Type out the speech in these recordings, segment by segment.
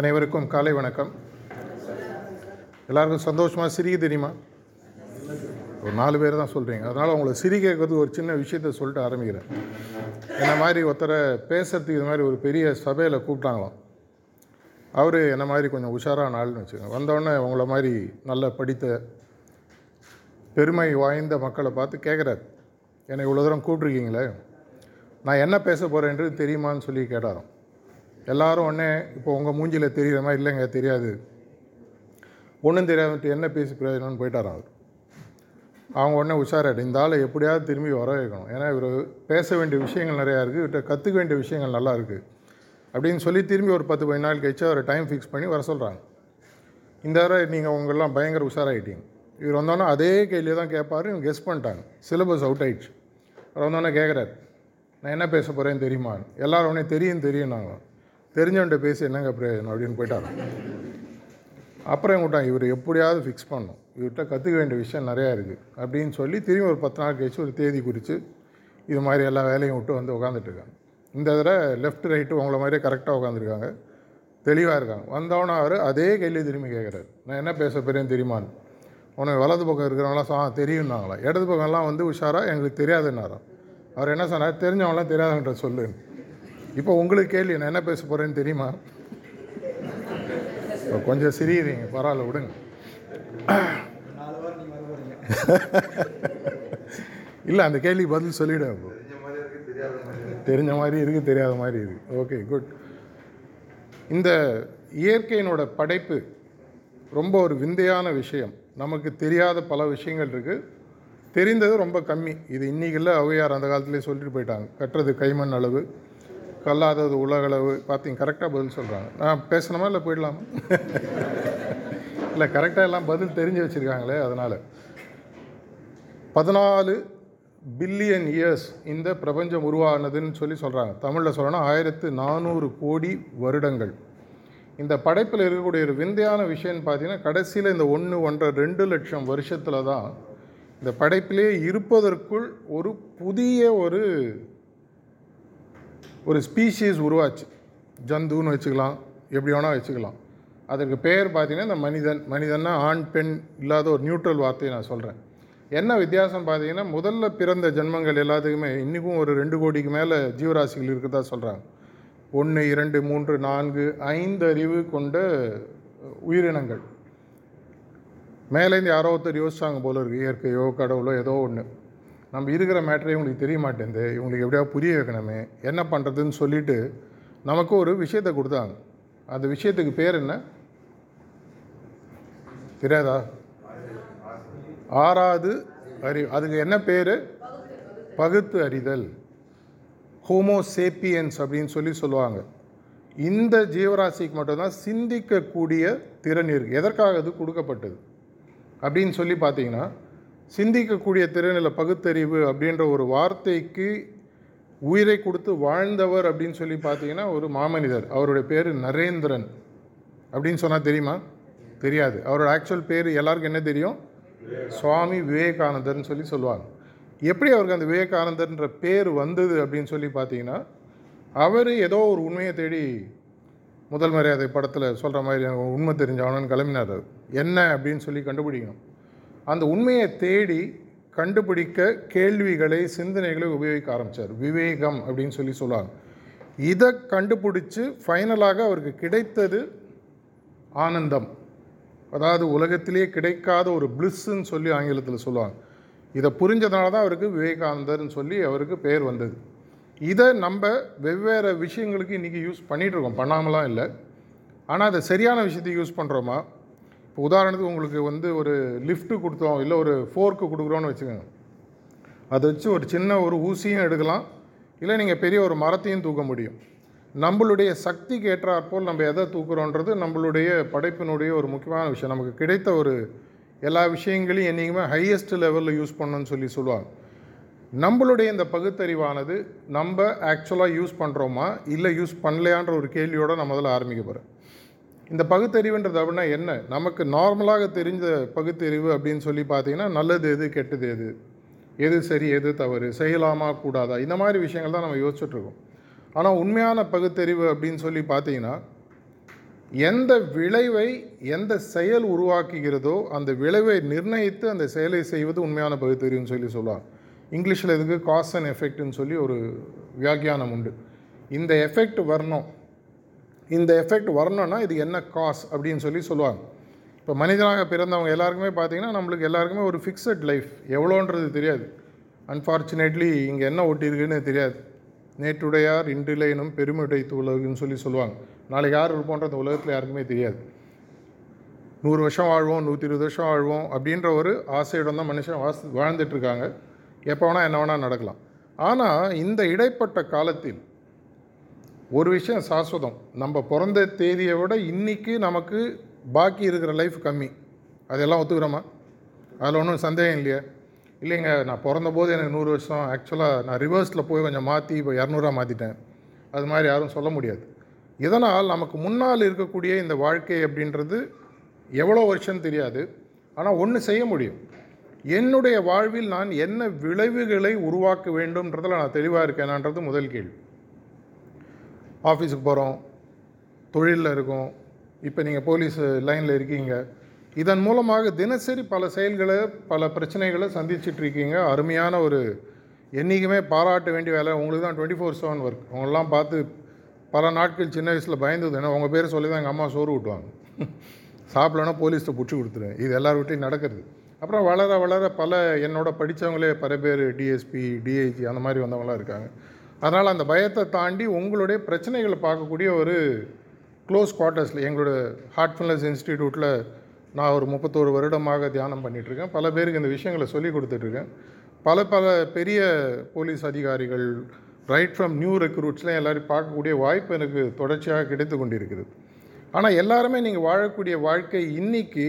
அனைவருக்கும் காலை வணக்கம். எல்லாருக்கும் சந்தோஷமாக சிரிக்க தெரியுமா? ஒரு நாலு பேர் தான் சொல்கிறீங்க அதனால் உங்களை சிரிக்கிறது ஒரு சின்ன விஷயத்த சொல்லிட்டு ஆரம்பிக்கிறேன். என்ன மாதிரி ஒருத்தரை பேசுறதுக்கு இது மாதிரி ஒரு பெரிய சபையில் கூப்பிட்டாங்களாம். அவர் என்ன மாதிரி கொஞ்சம் உஷாரான ஆள்னு வச்சுக்கோங்க. வந்தோடனே உங்களை மாதிரி நல்ல படித்த பெருமை வாய்ந்த மக்களை பார்த்து கேட்குறாரு என்னை இவ்வளோ தூரம் கூப்பிட்ருக்கீங்களே நான் என்ன பேச போகிறேன்றது தெரியுமான்னு சொல்லி கேட்டாராம். எல்லாரும் உடனே இப்போ உங்கள் மூஞ்சியில் தெரியுற மாதிரி இல்லைங்க தெரியாது. ஒன்றும் தெரியாதுன்ட்டு என்ன பேசி பிரயோஜனம்னு போயிட்டாராம் அவர். அவங்க உடனே உஷாராட்டு இந்த ஆளை எப்படியாவது திரும்பி வர வைக்கணும். ஏன்னா இவர் பேச வேண்டிய விஷயங்கள் நிறையா இருக்குது இவர்கிட்ட கற்றுக்க வேண்டிய விஷயங்கள் நல்லா இருக்குது அப்படின்னு சொல்லி திரும்பி ஒரு பத்து பதினாலு நாள் கழிச்சு அவரை டைம் ஃபிக்ஸ் பண்ணி வர சொல்கிறாங்க இந்த தடவை நீங்கள் உங்களெலாம் பயங்கர உஷாராயிட்டீங்க. இவர் வந்தோன்னே அதே கேள்வியை தான் கேட்பார். இவங்க கெஸ் பண்ணிட்டாங்க. சிலபஸ் அவுட் ஆயிடுச்சு. அவர் வந்தோன்னே கேட்குறாரு. நான் என்ன பேச போகிறேன்னு தெரியுமா? எல்லாரும் உடனே தெரியும் தெரியும் நாங்கள் தெரிஞ்சவன்ட்ட பேசி என்னங்க பிரயோஜனம் அப்படின்னு போயிட்டார் அப்புறம் எங்கிட்டான் இவர் எப்படியாவது ஃபிக்ஸ் பண்ணும் இவர்கிட்ட கற்றுக்க வேண்டிய விஷயம் நிறையா இருக்குது அப்படின்னு சொல்லி திரும்பி ஒரு பத்து நாள் கழிச்சு ஒரு தேதி குறித்து இது மாதிரி எல்லா வேலையும் விட்டு வந்து உட்காந்துட்ருக்காங்க இந்த தடவை லெஃப்ட் ரைட்டு உங்களை மாதிரியே கரெக்டாக உட்காந்துருக்காங்க தெளிவாக இருக்காங்க. வந்தவொன்னே அவர் அதே கேள்வி திரும்பி கேட்குறாரு. நான் என்ன பேச போகிறேன் தெரியுமான்னு உனக்கு வலது பக்கம் இருக்கிறவங்களாம் சா தெரியும்னாங்களா? இடது பக்கம்லாம் வந்து உஷாராக எங்களுக்கு தெரியாதுன்னாராம். அவர் என்ன சொன்னார்? தெரிஞ்சவங்களாம் தெரியாதுன்ற சொல்லு. இப்போ உங்களுக்கு கேள்வி நான் என்ன பேச போகிறேன்னு தெரியுமா? இப்போ கொஞ்சம் சிரியுறீங்க பரவாயில்ல விடுங்க. இல்லை அந்த கேள்வி பதில் சொல்லிவிடுவேன் இப்போ தெரிஞ்ச மாதிரி இருக்குது தெரியாத மாதிரி இருக்குது ஓகே குட். இந்த இயற்கையினோட படைப்பு ரொம்ப ஒரு விந்தையான விஷயம். நமக்கு தெரியாத பல விஷயங்கள் இருக்குது தெரிந்தது ரொம்ப கம்மி. இது இன்னைக்குள்ள ஔவையார் அந்த காலத்திலே சொல்லிட்டு போயிட்டாங்க. கட்டுறது கைமண் அளவு கல்லாதது உலகளவு. பார்த்தீங்க கரெக்டாக பதில் சொல்கிறாங்க நான் பேசணுமா இல்லை போயிடலாமா? இல்லை கரெக்டாக எல்லாம் பதில் தெரிஞ்சு வச்சுருக்காங்களே அதனால். பதினாலு பில்லியன் இயர்ஸ் இந்த பிரபஞ்சம் உருவானதுன்னு சொல்லி சொல்கிறாங்க தமிழில் சொல்லணும் ஆயிரத்து நானூறு கோடி வருடங்கள். இந்த படைப்பில் இருக்கக்கூடிய ஒரு விந்தையான விஷயம்னு பார்த்தீங்கன்னா கடைசியில் இந்த ஒன்று ஒன்றரை ரெண்டு லட்சம் வருஷத்தில் தான் இந்த படைப்பிலே இருப்பதற்குள் ஒரு புதிய ஒரு ஒரு ஸ்பீஷீஸ் உருவாச்சு. ஜந்துன்னு வச்சுக்கலாம் எப்படி வேணால் வச்சுக்கலாம். அதற்கு பெயர் பார்த்தீங்கன்னா இந்த மனிதன் மனிதன்னா ஆண் பெண் இல்லாத ஒரு நியூட்ரல் வார்த்தையை நான் சொல்கிறேன் என்ன வித்தியாசம் பார்த்தீங்கன்னா முதல்ல பிறந்த ஜென்மங்கள் எல்லாத்துக்குமே இன்றைக்கும் ஒரு ரெண்டு கோடிக்கு மேலே ஜீவராசிகள் இருக்குதா சொல்கிறாங்க ஒன்று இரண்டு மூன்று நான்கு ஐந்து அறிவு கொண்ட உயிரினங்கள். மேலேருந்து யாரோ ஒருத்தர் யோசிச்சாங்க போல இருக்கு இயற்கையோ கடவுளோ ஏதோ ஒன்று நம்ம இருக்கிற மேட்டரே இவங்களுக்கு தெரிய மாட்டேங்குது. இவங்களுக்கு எப்படியா புரிய வைக்கணுமே. என்ன பண்ணுறதுன்னு சொல்லிட்டு நமக்கு ஒரு விஷயத்தை கொடுத்தாங்க. அந்த விஷயத்துக்கு பேர் என்ன? தெரியாதா? ஆறாவது அறி அதுக்கு என்ன பேர்? பகுத்து அறிதல். ஹோமோசேப்பியன்ஸ் அப்படின்னு சொல்லி சொல்லுவாங்க. இந்த ஜீவராசிக்கு மட்டும்தான் சிந்திக்கக்கூடிய திறன் இருக்குது எதற்காக அது கொடுக்கப்பட்டது? அப்படின்னு சொல்லி பார்த்தீங்கன்னா சிந்திக்கக்கூடிய திறனில் பகுத்தறிவு அப்படின்ற ஒரு வார்த்தைக்கு உயிரை கொடுத்து வாழ்ந்தவர் அப்படின்னு சொல்லி பார்த்தீங்கன்னா ஒரு மாமனிதர். அவருடைய பேர் நரேந்திரன். அப்படின்னு சொன்னால் தெரியுமா? தெரியாது. அவரோட ஆக்சுவல் பேர் எல்லாருக்கும் என்ன தெரியும்? சுவாமி விவேகானந்தர்னு சொல்லி சொல்லுவாங்க. எப்படி அவருக்கு அந்த விவேகானந்தர்ன்ற பேர் வந்தது அப்படின்னு சொல்லி பார்த்தீங்கன்னா அவர் ஏதோ ஒரு உண்மையை தேடி முதல் மரியாதை படத்தில் சொல்கிற மாதிரி எனக்கு உண்மை தெரிஞ்சவனு கிளம்பினார் அது. என்ன அப்படின்னு சொல்லி கண்டுபிடிக்கணும். அந்த உண்மையை தேடி கண்டுபிடிக்க கேள்விகளை சிந்தனைகளை உபயோகிக்க ஆரம்பித்தார் விவேகம் அப்படின்னு சொல்லி சொல்லுவாங்க. இதை கண்டுபிடிச்சு ஃபைனலாக அவருக்கு கிடைத்தது ஆனந்தம். அதாவது உலகத்திலேயே கிடைக்காத ஒரு பிளிஸ்ஸுன்னு சொல்லி ஆங்கிலத்தில் சொல்லுவாங்க. இதை புரிஞ்சதுனால தான் அவருக்கு விவேகானந்தர்னு சொல்லி அவருக்கு பேர் வந்தது. இதை நம்ம வெவ்வேறு விஷயங்களுக்கு இன்றைக்கி யூஸ் பண்ணிகிட்ருக்கோம் பண்ணாமலாம் இல்லை. ஆனால் அதை சரியான விஷயத்தை யூஸ் பண்ணுறோமா இப்போ உதாரணத்துக்கு உங்களுக்கு வந்து ஒரு லிஃப்ட்டு கொடுத்தோம் இல்லை ஒரு ஃபோர்க்கு கொடுக்குறோன்னு வச்சுக்கோங்க. அதை வச்சு ஒரு சின்ன ஒரு ஊசியும் எடுக்கலாம். இல்லை நீங்கள் பெரிய ஒரு மரத்தையும் தூக்க முடியும். நம்மளுடைய சக்திக்கு ஏற்றாற்போல் நம்ம எதை தூக்குறோன்றது நம்மளுடைய படைப்பினுடைய ஒரு முக்கியமான விஷயம். நமக்கு கிடைத்த ஒரு எல்லா விஷயங்களையும் என்றைக்குமே ஹையஸ்ட் லெவலில் யூஸ் பண்ணணும்னு சொல்லி சொல்லுவாங்க. நம்மளுடைய இந்த பகுத்தறிவானது நம்ம ஆக்சுவலாக யூஸ் பண்ணுறோமா இல்லை யூஸ் பண்ணலையான்ற ஒரு கேள்வியோடு நான் முதல்ல ஆரம்பிக்க போகிறேன் இந்த பகுத்தறிவுன்றது அப்படின்னா என்ன? நமக்கு நார்மலாக தெரிஞ்ச பகுத்தறிவு அப்படின்னு சொல்லி பார்த்தீங்கன்னா நல்லது எது கெட்டது எது? எது சரி எது தவறு? செய்யலாமா கூடாதா? இந்த மாதிரி விஷயங்கள் தான் நம்ம யோசிச்சுட்ருக்கோம் ஆனால் உண்மையான பகுத்தறிவு அப்படின்னு சொல்லி பார்த்தீங்கன்னா எந்த விளைவை எந்த செயல் உருவாக்குகிறதோ அந்த விளைவை நிர்ணயித்து அந்த செயலை செய்வது உண்மையான பகுத்தறிவுன்னு சொல்லி சொல்லுவாங்க. இங்கிலீஷில் இதுக்கு காஸ் அண்ட் எஃபெக்ட்னு சொல்லி ஒரு வியாக்கியானம் உண்டு. இந்த எஃபெக்ட் வரணும். இந்த எஃபெக்ட் வரணும்னா இது என்ன காஸ் அப்படின்னு சொல்லி சொல்லுவாங்க. இப்போ மனிதனாக பிறந்தவங்க எல்லாருக்குமே பார்த்தீங்கன்னா நம்மளுக்கு எல்லாருக்குமே ஒரு ஃபிக்ஸட் லைஃப் எவ்வளோன்றது தெரியாது. அன்ஃபார்ச்சுனேட்லி இங்கே என்ன ஒட்டியிருக்குன்னு தெரியாது. நேற்றுடையார் இன்றிலைனும் பெருமிடை உலகுன்னு சொல்லி சொல்லுவாங்க. நாளைக்கு யார் இருப்போன்ற அந்த உலகத்தில் யாருக்குமே தெரியாது. நூறு வருஷம் வாழ்வோம் நூற்றி இருபது வருஷம் வாழ்வோம் அப்படின்ற ஒரு ஆசையுடன் தான் மனுஷன் வாச வாழ்ந்துட்டுருக்காங்க எப்போ வேணால் என்ன வேணால் நடக்கலாம். ஆனால் இந்த இடைப்பட்ட காலத்தில் ஒரு விஷயம் சாஸ்வதம். நம்ம பிறந்த தேதியை விட இன்றைக்கி நமக்கு பாக்கி இருக்கிற லைஃப் கம்மி. அதெல்லாம் ஒத்துக்கிறோமா? அதில் ஒன்றும் சந்தேகம் இல்லையா? இல்லைங்க நான் பிறந்தபோது எனக்கு நூறு வருஷம். ஆக்சுவலாக நான் ரிவர்ஸில் போய் கொஞ்சம் மாற்றி இப்போ இரநூறுவா மாற்றிட்டேன் அது மாதிரி யாரும் சொல்ல முடியாது. இதனால் நமக்கு முன்னால் இருக்கக்கூடிய இந்த வாழ்க்கை அப்படின்றது எவ்வளோ வருஷம்னு தெரியாது. ஆனால் ஒன்று செய்ய முடியும். என்னுடைய வாழ்வில் நான் என்ன விளைவுகளை உருவாக்க வேண்டும்ன்றதில் நான் தெளிவாக இருக்கேனான்றது முதல் கேள்வி. ஆஃபீஸுக்கு போகிறோம் தொழிலில் இருக்கோம். இப்போ நீங்கள் போலீஸ் லைனில் இருக்கீங்க. இதன் மூலமாக தினசரி பல செயல்களை பல பிரச்சனைகளை சந்திச்சிட்டு இருக்கீங்க. அருமையான ஒரு என்றைக்குமே பாராட்ட வேண்டிய வேலை. உங்களுக்கு தான் டுவெண்ட்டி ஃபோர் செவன் ஒர்க் உங்களெல்லாம் பார்த்து பல நாட்கள் சின்ன வயசில் பயந்தது. ஏன்னா உங்கள் பேரை சொல்லி தான் எங்கள் அம்மா சோறு ஊட்டுவாங்க. சாப்பிடலன்னா போலீஸ்ட்டு பிடிச்சி கொடுத்துருவேன். இது எல்லார் வீட்லையும் நடக்கிறது. அப்புறம் வளர வளர பல என்னோட படித்தவங்களே பல பேர் டிஎஸ்பி டிஐஜி அந்த மாதிரி வந்தவங்களாம் இருக்காங்க. அதனால் அந்த பயத்தை தாண்டி உங்களுடைய பிரச்சனைகளை பார்க்கக்கூடிய ஒரு க்ளோஸ் குவார்ட்டர்ஸில் எங்களோட ஹார்ட்ஃபுல்னஸ் இன்ஸ்டிடியூட்டில் நான் ஒரு முப்பத்தோரு வருடமாக தியானம் பண்ணிகிட்ருக்கேன் பல பேருக்கு இந்த விஷயங்களை சொல்லி கொடுத்துட்ருக்கேன் பல பல பெரிய போலீஸ் அதிகாரிகள் ரைட் ஃப்ரம் நியூ ரெக்ரூட்ஸ்லாம் எல்லோரும் பார்க்கக்கூடிய வாய்ப்பு எனக்கு தொடர்ச்சியாக கிடைத்து கொண்டிருக்கிறது ஆனால் எல்லாருமே நீங்கள் வாழக்கூடிய வாழ்க்கை இன்னைக்கு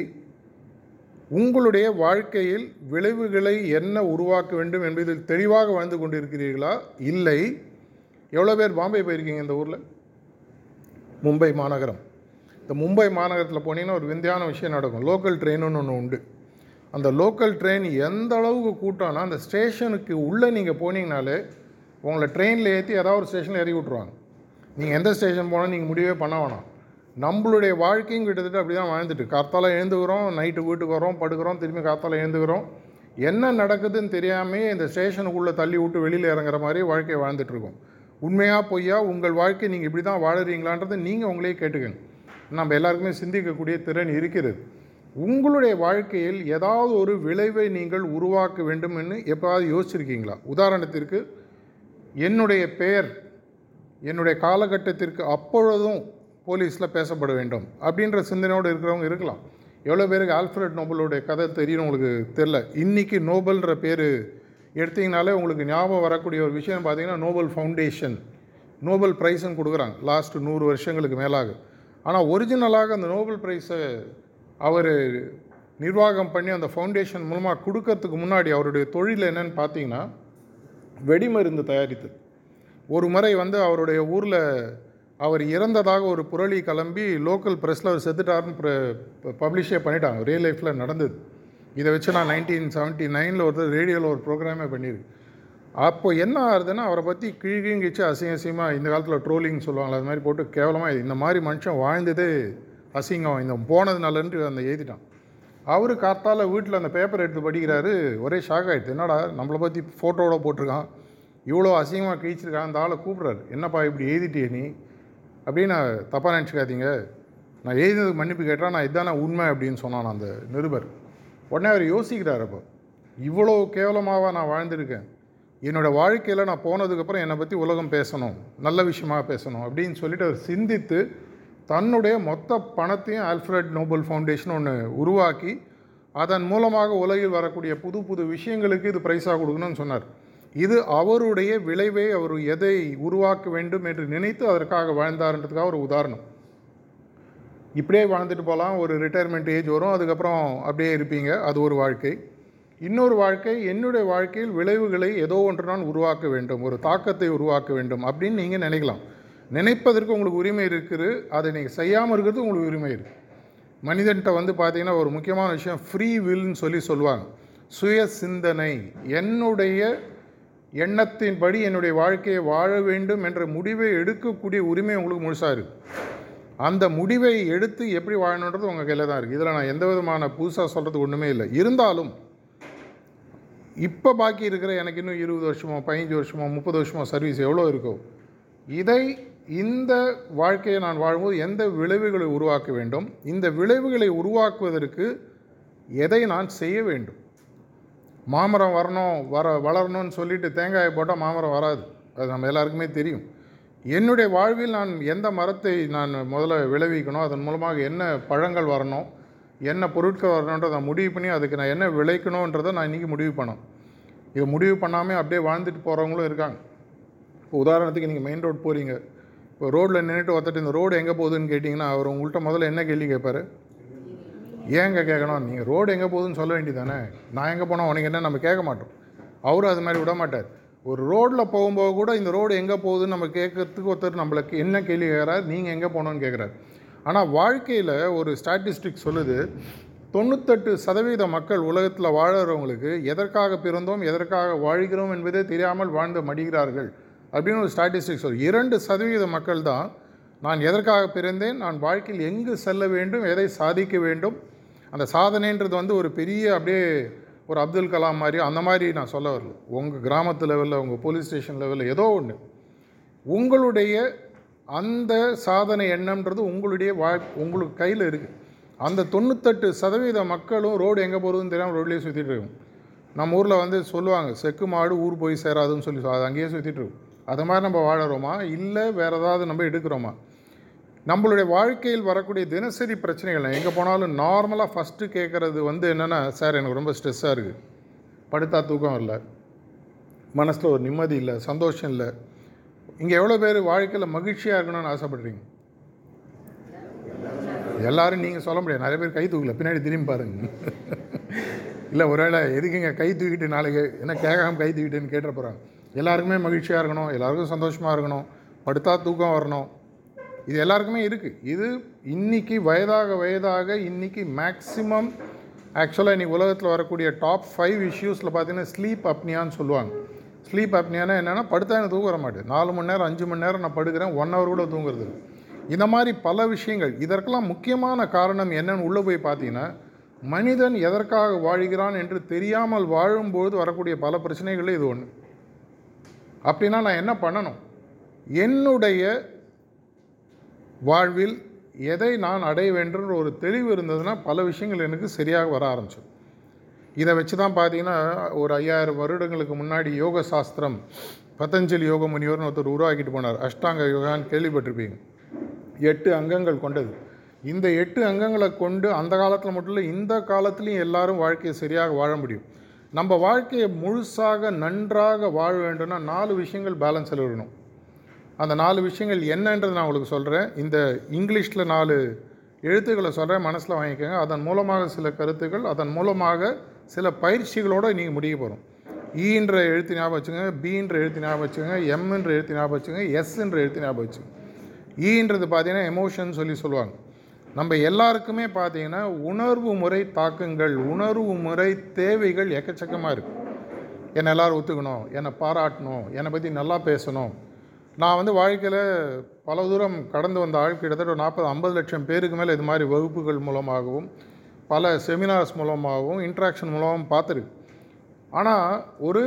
உங்களுடைய வாழ்க்கையில் விளைவுகளை என்ன உருவாக்க வேண்டும் என்பதில் தெளிவாக வாழ்ந்து கொண்டிருக்கிறீர்களா? இல்லை. எவ்வளோ பேர் பாம்பே போயிருக்கீங்க இந்த ஊரில்? மும்பை மாநகரம். இந்த மும்பை மாநகரத்தில் போனீங்கன்னா ஒரு விந்தியான விஷயம் நடக்கும். லோக்கல் ட்ரெயினுன்னு ஒன்று உண்டு. அந்த லோக்கல் ட்ரெயின் எந்த அளவுக்கு கூட்டம்னா அந்த ஸ்டேஷனுக்கு உள்ளே நீங்கள் போனீங்கனாலே உங்களை ட்ரெயினில் ஏற்றி ஏதாவது ஒரு ஸ்டேஷனில் இறக்கி விட்ருவாங்க நீங்கள் எந்த ஸ்டேஷன் போனால் நீங்கள் முடிவே பண்ண வேணாம். நம்மளுடைய வாழ்க்கையும் கிட்டத்தட்ட அப்படி தான் வாழ்ந்துட்டு காத்தால எழுந்துக்கிறோம் நைட்டு வீட்டுக்கு வரோம் படுக்கிறோம் திரும்பி காத்தால எழுந்துக்கிறோம் என்ன நடக்குதுன்னு தெரியாமே இந்த ஸ்டேஷனுக்குள்ளே தள்ளி விட்டு வெளியில் இறங்குற மாதிரி வாழ்க்கையை வாழ்ந்துட்டுருக்கோம் உண்மையாக பொய்யா? உங்கள் வாழ்க்கை நீங்கள் இப்படி தான் வாழுறீங்களான்றதை நீங்கள் உங்களே கேட்டுக்கங்க. நம்ம எல்லாருக்குமே சிந்திக்கக்கூடிய திறன் இருக்கிறது உங்களுடைய வாழ்க்கையில் ஏதாவது ஒரு விளைவை நீங்கள் உருவாக்க வேண்டும்னு எப்போதாவது யோசிச்சிருக்கீங்களா? உதாரணத்திற்கு என்னுடைய பெயர் என்னுடைய காலகட்டத்திற்கு அப்பொழுதும் போலீஸில் பேசப்பட வேண்டும் அப்படின்ற சிந்தனையோடு இருக்கிறவங்க இருக்கலாம். எவ்வளோ பேருக்கு ஆல்ஃப்ரட் நோபலுடைய கதை தெரியும் உங்களுக்கு தெரில இன்றைக்கி நோபல்ன்ற பேர் எடுத்தீங்கனாலே உங்களுக்கு ஞாபகம் வரக்கூடிய ஒரு விஷயம் பார்த்தீங்கன்னா நோபல் ஃபவுண்டேஷன். நோபல் ப்ரைஸுன்னு கொடுக்குறாங்க. லாஸ்ட் நூறு வருஷங்களுக்கு மேலாக. ஆனால் ஒரிஜினலாக அந்த நோபல் ப்ரைஸை அவர் நிர்வாகம் பண்ணி அந்த ஃபவுண்டேஷன் மூலமாக கொடுக்கறதுக்கு முன்னாடி அவருடைய தொழில் என்னன்னு பார்த்தீங்கன்னா வெடிமருந்து தயாரித்தது ஒரு முறை வந்து அவருடைய ஊரில் அவர் இறந்ததாக ஒரு புரளி கிளம்பி லோக்கல் ப்ரெஸ்ஸில் அவர் செத்துட்டாருன்னு பப்ளிஷே பண்ணிட்டாங்க. ரியல் லைஃப்பில் நடந்தது. இதை வச்சு நான் நைன்டீன் செவன்ட்டி நைனில் ஒருத்தர் ரேடியோவில் ஒரு ப்ரோக்ராமே பண்ணியிருக்கு அப்போ என்ன ஆகுதுன்னா அவரை பற்றி கிழிகிழிச்சு அசிங்க அசிங்கமாக இந்த காலத்தில் ட்ரோலிங் சொல்லுவாங்களே அது மாதிரி போட்டு கேவலமாக இந்த மாதிரி மனுஷன் வாழ்ந்ததே அசிங்கம். இந்த போனதுனாலன்ட்டு அந்த எழுதிட்டான். அவர் காத்தால் வீட்டில் அந்த பேப்பர் எடுத்து படிக்கிறாரு. ஒரே ஷாக் ஆகிடுது என்னடா நம்மளை பற்றி ஃபோட்டோவோட போட்டிருக்கான். இவ்வளோ அசிங்கமாக கிழிச்சிருக்கான். அந்த ஆளை கூப்பிட்றாரு. என்னப்பா இப்படி எழுதிட்டே நீ? அப்படின்னு தப்பாக நினச்சிக்காதீங்க. நான் எழுதினதுக்கு மன்னிப்பு கேட்டால் நான் இதான உண்மை அப்படின்னு சொன்னான் அந்த நிருபர். உடனே அவர் யோசிக்கிறார் அப்போ இவ்வளோ கேவலமாக நான் வாழ்ந்திருக்கேன்? என்னோடய வாழ்க்கையில் நான் போனதுக்கப்புறம் என்னை பற்றி உலகம் பேசணும் நல்ல விஷயமாக பேசணும் அப்படின்னு சொல்லிட்டு அவர் சிந்தித்து தன்னுடைய மொத்த பணத்தையும் ஆல்ஃப்ரட் நோபல் ஃபவுண்டேஷன் ஒன்று உருவாக்கி அதன் மூலமாக உலகில் வரக்கூடிய புது புது விஷயங்களுக்கு இது ப்ரைஸாக கொடுக்கணும்னு சொன்னார். இது அவருடைய விளைவை அவர் எதை உருவாக்க வேண்டும் என்று நினைத்து அதற்காக வாழ்ந்தார்ன்றதுக்காக ஒரு உதாரணம். இப்படியே வாழ்ந்துட்டு போகலாம் ஒரு ரிட்டையர்மெண்ட் ஏஜ் வரும் அதுக்கப்புறம் அப்படியே இருப்பீங்க. அது ஒரு வாழ்க்கை. இன்னொரு வாழ்க்கை என்னுடைய வாழ்க்கையில் விளைவுகளை ஏதோ ஒன்று நான் உருவாக்க வேண்டும் ஒரு தாக்கத்தை உருவாக்க வேண்டும் அப்படின்னு நீங்கள் நினைக்கலாம். நினைப்பதற்கு உங்களுக்கு உரிமை இருக்குது அதை நீங்கள் செய்யாமல் இருக்கிறது உங்களுக்கு உரிமை இருக்குது மனிதன்கிட்ட வந்து பார்த்தீங்கன்னா ஒரு முக்கியமான விஷயம் ஃப்ரீ வில்னு சொல்லி சொல்லுவாங்க. சுய சிந்தனை என்னுடைய எண்ணத்தின்படி என்னுடைய வாழ்க்கையை வாழ வேண்டும் என்ற முடிவை எடுக்கக்கூடிய உரிமை உங்களுக்கு முழுசாக இருக்குது அந்த முடிவை எடுத்து எப்படி வாழணுன்றது உங்கள் கையில் தான் இருக்குது இதில் நான் எந்த விதமான புதுசாக சொல்கிறது ஒன்றுமே இல்லை. இருந்தாலும் இப்போ பாக்கி இருக்கிற எனக்கு இன்னும் இருபது வருஷமோ பதினஞ்சு வருஷமோ முப்பது வருஷமோ சர்வீஸ் எவ்வளோ இருக்கோ இதை இந்த வாழ்க்கையை நான் வாழும்போது எந்த விளைவுகளை உருவாக்க வேண்டும்? இந்த விளைவுகளை உருவாக்குவதற்கு எதை நான் செய்ய வேண்டும்? மாமரம் வரணும் வர வளரணும்னு சொல்லிட்டு தேங்காயை போட்டால் மாமரம் வராது. அது நம்ம எல்லாருக்குமே தெரியும். என்னுடைய வாழ்வில் நான் எந்த மரத்தை நான் முதல்ல விளைவிக்கணும் அதன் மூலமாக என்ன பழங்கள் வரணும் என்ன பொருட்கள் வரணுன்றதை நான் முடிவு பண்ணி அதுக்கு நான் என்ன விளைக்கணுன்றதை நான் இன்றைக்கி முடிவு பண்ணோம். இதை முடிவு பண்ணாமல் அப்படியே வாழ்ந்துட்டு போகிறவங்களும் இருக்காங்க. இப்போ உதாரணத்துக்கு நீங்கள் மெயின் ரோடு போகிறீங்க இப்போ ரோட்டில் நின்றுட்டு ஒருத்தட்டு இந்த ரோடு எங்கே போகுதுன்னு கேட்டிங்கன்னா அவர் உங்கள்கிட்ட முதல்ல என்ன கேள்வி கேட்பார்? ஏங்க கேட்கணும் நீங்கள் ரோடு எங்கே போகுதுன்னு சொல்ல வேண்டியதானே நான் எங்கே போனால் உனக்கு என்ன? நம்ம கேட்க மாட்டோம். அவரும் அது மாதிரி விட மாட்டார். ஒரு ரோட்டில் போகும்போது கூட இந்த ரோடு எங்கே போகுதுன்னு நம்ம கேட்கறதுக்கு ஒருத்தர் நம்மளுக்கு என்ன கேள்வி கேட்குறாரு? நீங்கள் எங்கே போகணுன்னு கேட்குறாரு. ஆனால் வாழ்க்கையில் ஒரு ஸ்டாட்டிஸ்டிக் சொல்லுது தொண்ணூத்தெட்டு சதவீத மக்கள் உலகத்தில் வாழறவங்களுக்கு எதற்காக பிறந்தோம் எதற்காக வாழ்கிறோம் என்பதே தெரியாமல் வாழ்ந்து மடிகிறார்கள் அப்படின்னு ஒரு ஸ்டாட்டிஸ்டிக் சொல்லு இரண்டு சதவீத மக்கள் தான் நான் எதற்காக பிறந்தேன்? நான் வாழ்க்கையில் எங்கு செல்ல வேண்டும்? எதை சாதிக்க வேண்டும்? அந்த சாதனைன்றது வந்து ஒரு பெரிய அப்படியே ஒரு அப்துல் கலாம் மாதிரி அந்த மாதிரி நான் சொல்ல வரல. உங்கள் கிராமத்து லெவலில் உங்கள் போலீஸ் ஸ்டேஷன் லெவலில் ஏதோ ஒன்று உங்களுடைய அந்த சாதனை எண்ணம்ன்றது உங்களுடைய வாய் உங்களுக்கு கையில் இருக்குது அந்த தொண்ணூத்தெட்டு சதவீத மக்களும் ரோடு எங்கே போகிறதுன்னு தெரியாமல் ரோட்லேயே சுற்றிட்டு இருக்கும். நம்ம ஊரில் வந்து சொல்லுவாங்க செக்கு மாடு ஊர் போய் சேராதுன்னு சொல்லி அது அங்கேயே சுற்றிட்டு இருக்கும். அது மாதிரி நம்ம வாழறோமா? இல்லை வேறு ஏதாவது நம்ம எடுக்கிறோமா? நம்மளுடைய வாழ்க்கையில் வரக்கூடிய தினசரி பிரச்சனைகள் எங்கே போனாலும் நார்மலாக ஃபஸ்ட்டு கேட்குறது வந்து என்னென்னா சார் எனக்கு ரொம்ப ஸ்ட்ரெஸ்ஸாக இருக்குது படுத்தா தூக்கம் இல்லை மனசில் ஒரு நிம்மதி இல்லை சந்தோஷம் இல்லை. இங்கே எவ்வளோ பேர் வாழ்க்கையில் மகிழ்ச்சியாக இருக்கணும்னு ஆசைப்படுறீங்க? எல்லாரும் நீங்கள் சொல்ல முடியாது. நிறைய பேர் கை தூக்கல. பின்னாடி திரும்பி பாருங்க. இல்லை ஒருவேளை எதுக்குங்க கை தூக்கிட்டு நாளைக்கு என்ன கேட்காம கை தூக்கிட்டுன்னு கேட்டுற போகிறாங்க எல்லாருக்குமே மகிழ்ச்சியாக இருக்கணும். எல்லாருக்கும் சந்தோஷமாக இருக்கணும். படுத்தா தூக்கம் வரணும். இது எல்லாருக்குமே இருக்குது இது இன்னைக்கு வயதாக வயதாக இன்றைக்கி மேக்ஸிமம் ஆக்சுவலாக இன்னைக்கு உலகத்தில் வரக்கூடிய டாப் ஃபைவ் இஷ்யூஸில் பார்த்தீங்கன்னா ஸ்லீப் அப்னியான்னு சொல்லுவாங்க. ஸ்லீப் அப்னியானா என்னென்னா படுத்தா எனக்கு தூக்க வர மாட்டேன் நாலு மணி நேரம் அஞ்சு மணி நேரம் நான் படுக்கிறேன் ஒன் ஹவர் கூட தூங்குறது இந்த மாதிரி பல விஷயங்கள். இதற்கெல்லாம் முக்கியமான காரணம் என்னன்னு உள்ளே போய் பார்த்தீங்கன்னா மனிதன் எதற்காக வாழ்கிறான் என்று தெரியாமல் வாழும்போது வரக்கூடிய பல பிரச்சனைகளில் இது ஒன்று அப்படின்னா நான் என்ன பண்ணணும்? என்னுடைய வாழ்வில் எதை நான் அடைய வேண்டும்ன்ற ஒரு தெளிவு இருந்ததுன்னா பல விஷயங்கள் எனக்கு சரியாக வர ஆரம்பிச்சது. இதை வச்சு தான் பார்த்தீங்கன்னா ஒரு ஐயாயிரம் வருடங்களுக்கு முன்னாடி யோக சாஸ்திரம் பதஞ்சலி யோக முனிவர்னு ஒருத்தர் உருவாக்கிட்டு போனார். அஷ்டாங்க யோகான்னு கேள்விப்பட்டிருப்பீங்க. எட்டு அங்கங்கள் கொண்டது. இந்த எட்டு அங்கங்களை கொண்டு அந்த காலத்தில் மட்டும் இல்லை இந்த காலத்துலேயும் எல்லாரும் வாழ்க்கையை சரியாக வாழ முடியும். நம்ம வாழ்க்கையை முழுசாக நன்றாக வாழ வேண்டும்னா நாலு விஷயங்கள் பேலன்ஸில் இருக்கணும். அந்த நாலு விஷயங்கள் என்னன்றது நான் உங்களுக்கு சொல்கிறேன் இந்த இங்கிலீஷில் நாலு எழுத்துக்களை சொல்கிறேன் மனசில் வாங்கிக்கோங்க. அதன் மூலமாக சில கருத்துக்கள் அதன் மூலமாக சில பயிற்சிகளோடு நீங்கள் முடிய போகிறோம் ஈன்ற e எழுத்து ஞாபகம் வச்சுங்க பீன்ற எழுத்து ஞாபகம் வச்சுங்க எம்ன்ற எழுத்து ஞாபகம் வச்சுங்க எஸ்ன்ற எழுத்து ஞாபகம் வச்சுங்க ஈன்றது e பார்த்தீங்கன்னா எமோஷன் சொல்லி சொல்லுவாங்க. நம்ம எல்லாருக்குமே பார்த்தீங்கன்னா உணர்வு முறை தாக்கங்கள் உணர்வு முறை தேவைகள் எக்கச்சக்கமாக இருக்குது என்னை எல்லோரும் ஒத்துக்கணும் என்னை பாராட்டணும் என்னை பற்றி நல்லா பேசணும் நான் வந்து வாழ்க்கையில் பல தூரம் கடந்து வந்த ஆள் கிட்டத்தட்ட ஒரு நாற்பது ஐம்பது லட்சம் பேருக்கு மேலே இது மாதிரி வகுப்புகள் மூலமாகவும் பல செமினார்ஸ் மூலமாகவும் இன்ட்ராக்ஷன் மூலமாகவும் பார்த்துருக்கு. ஆனால் ஒரு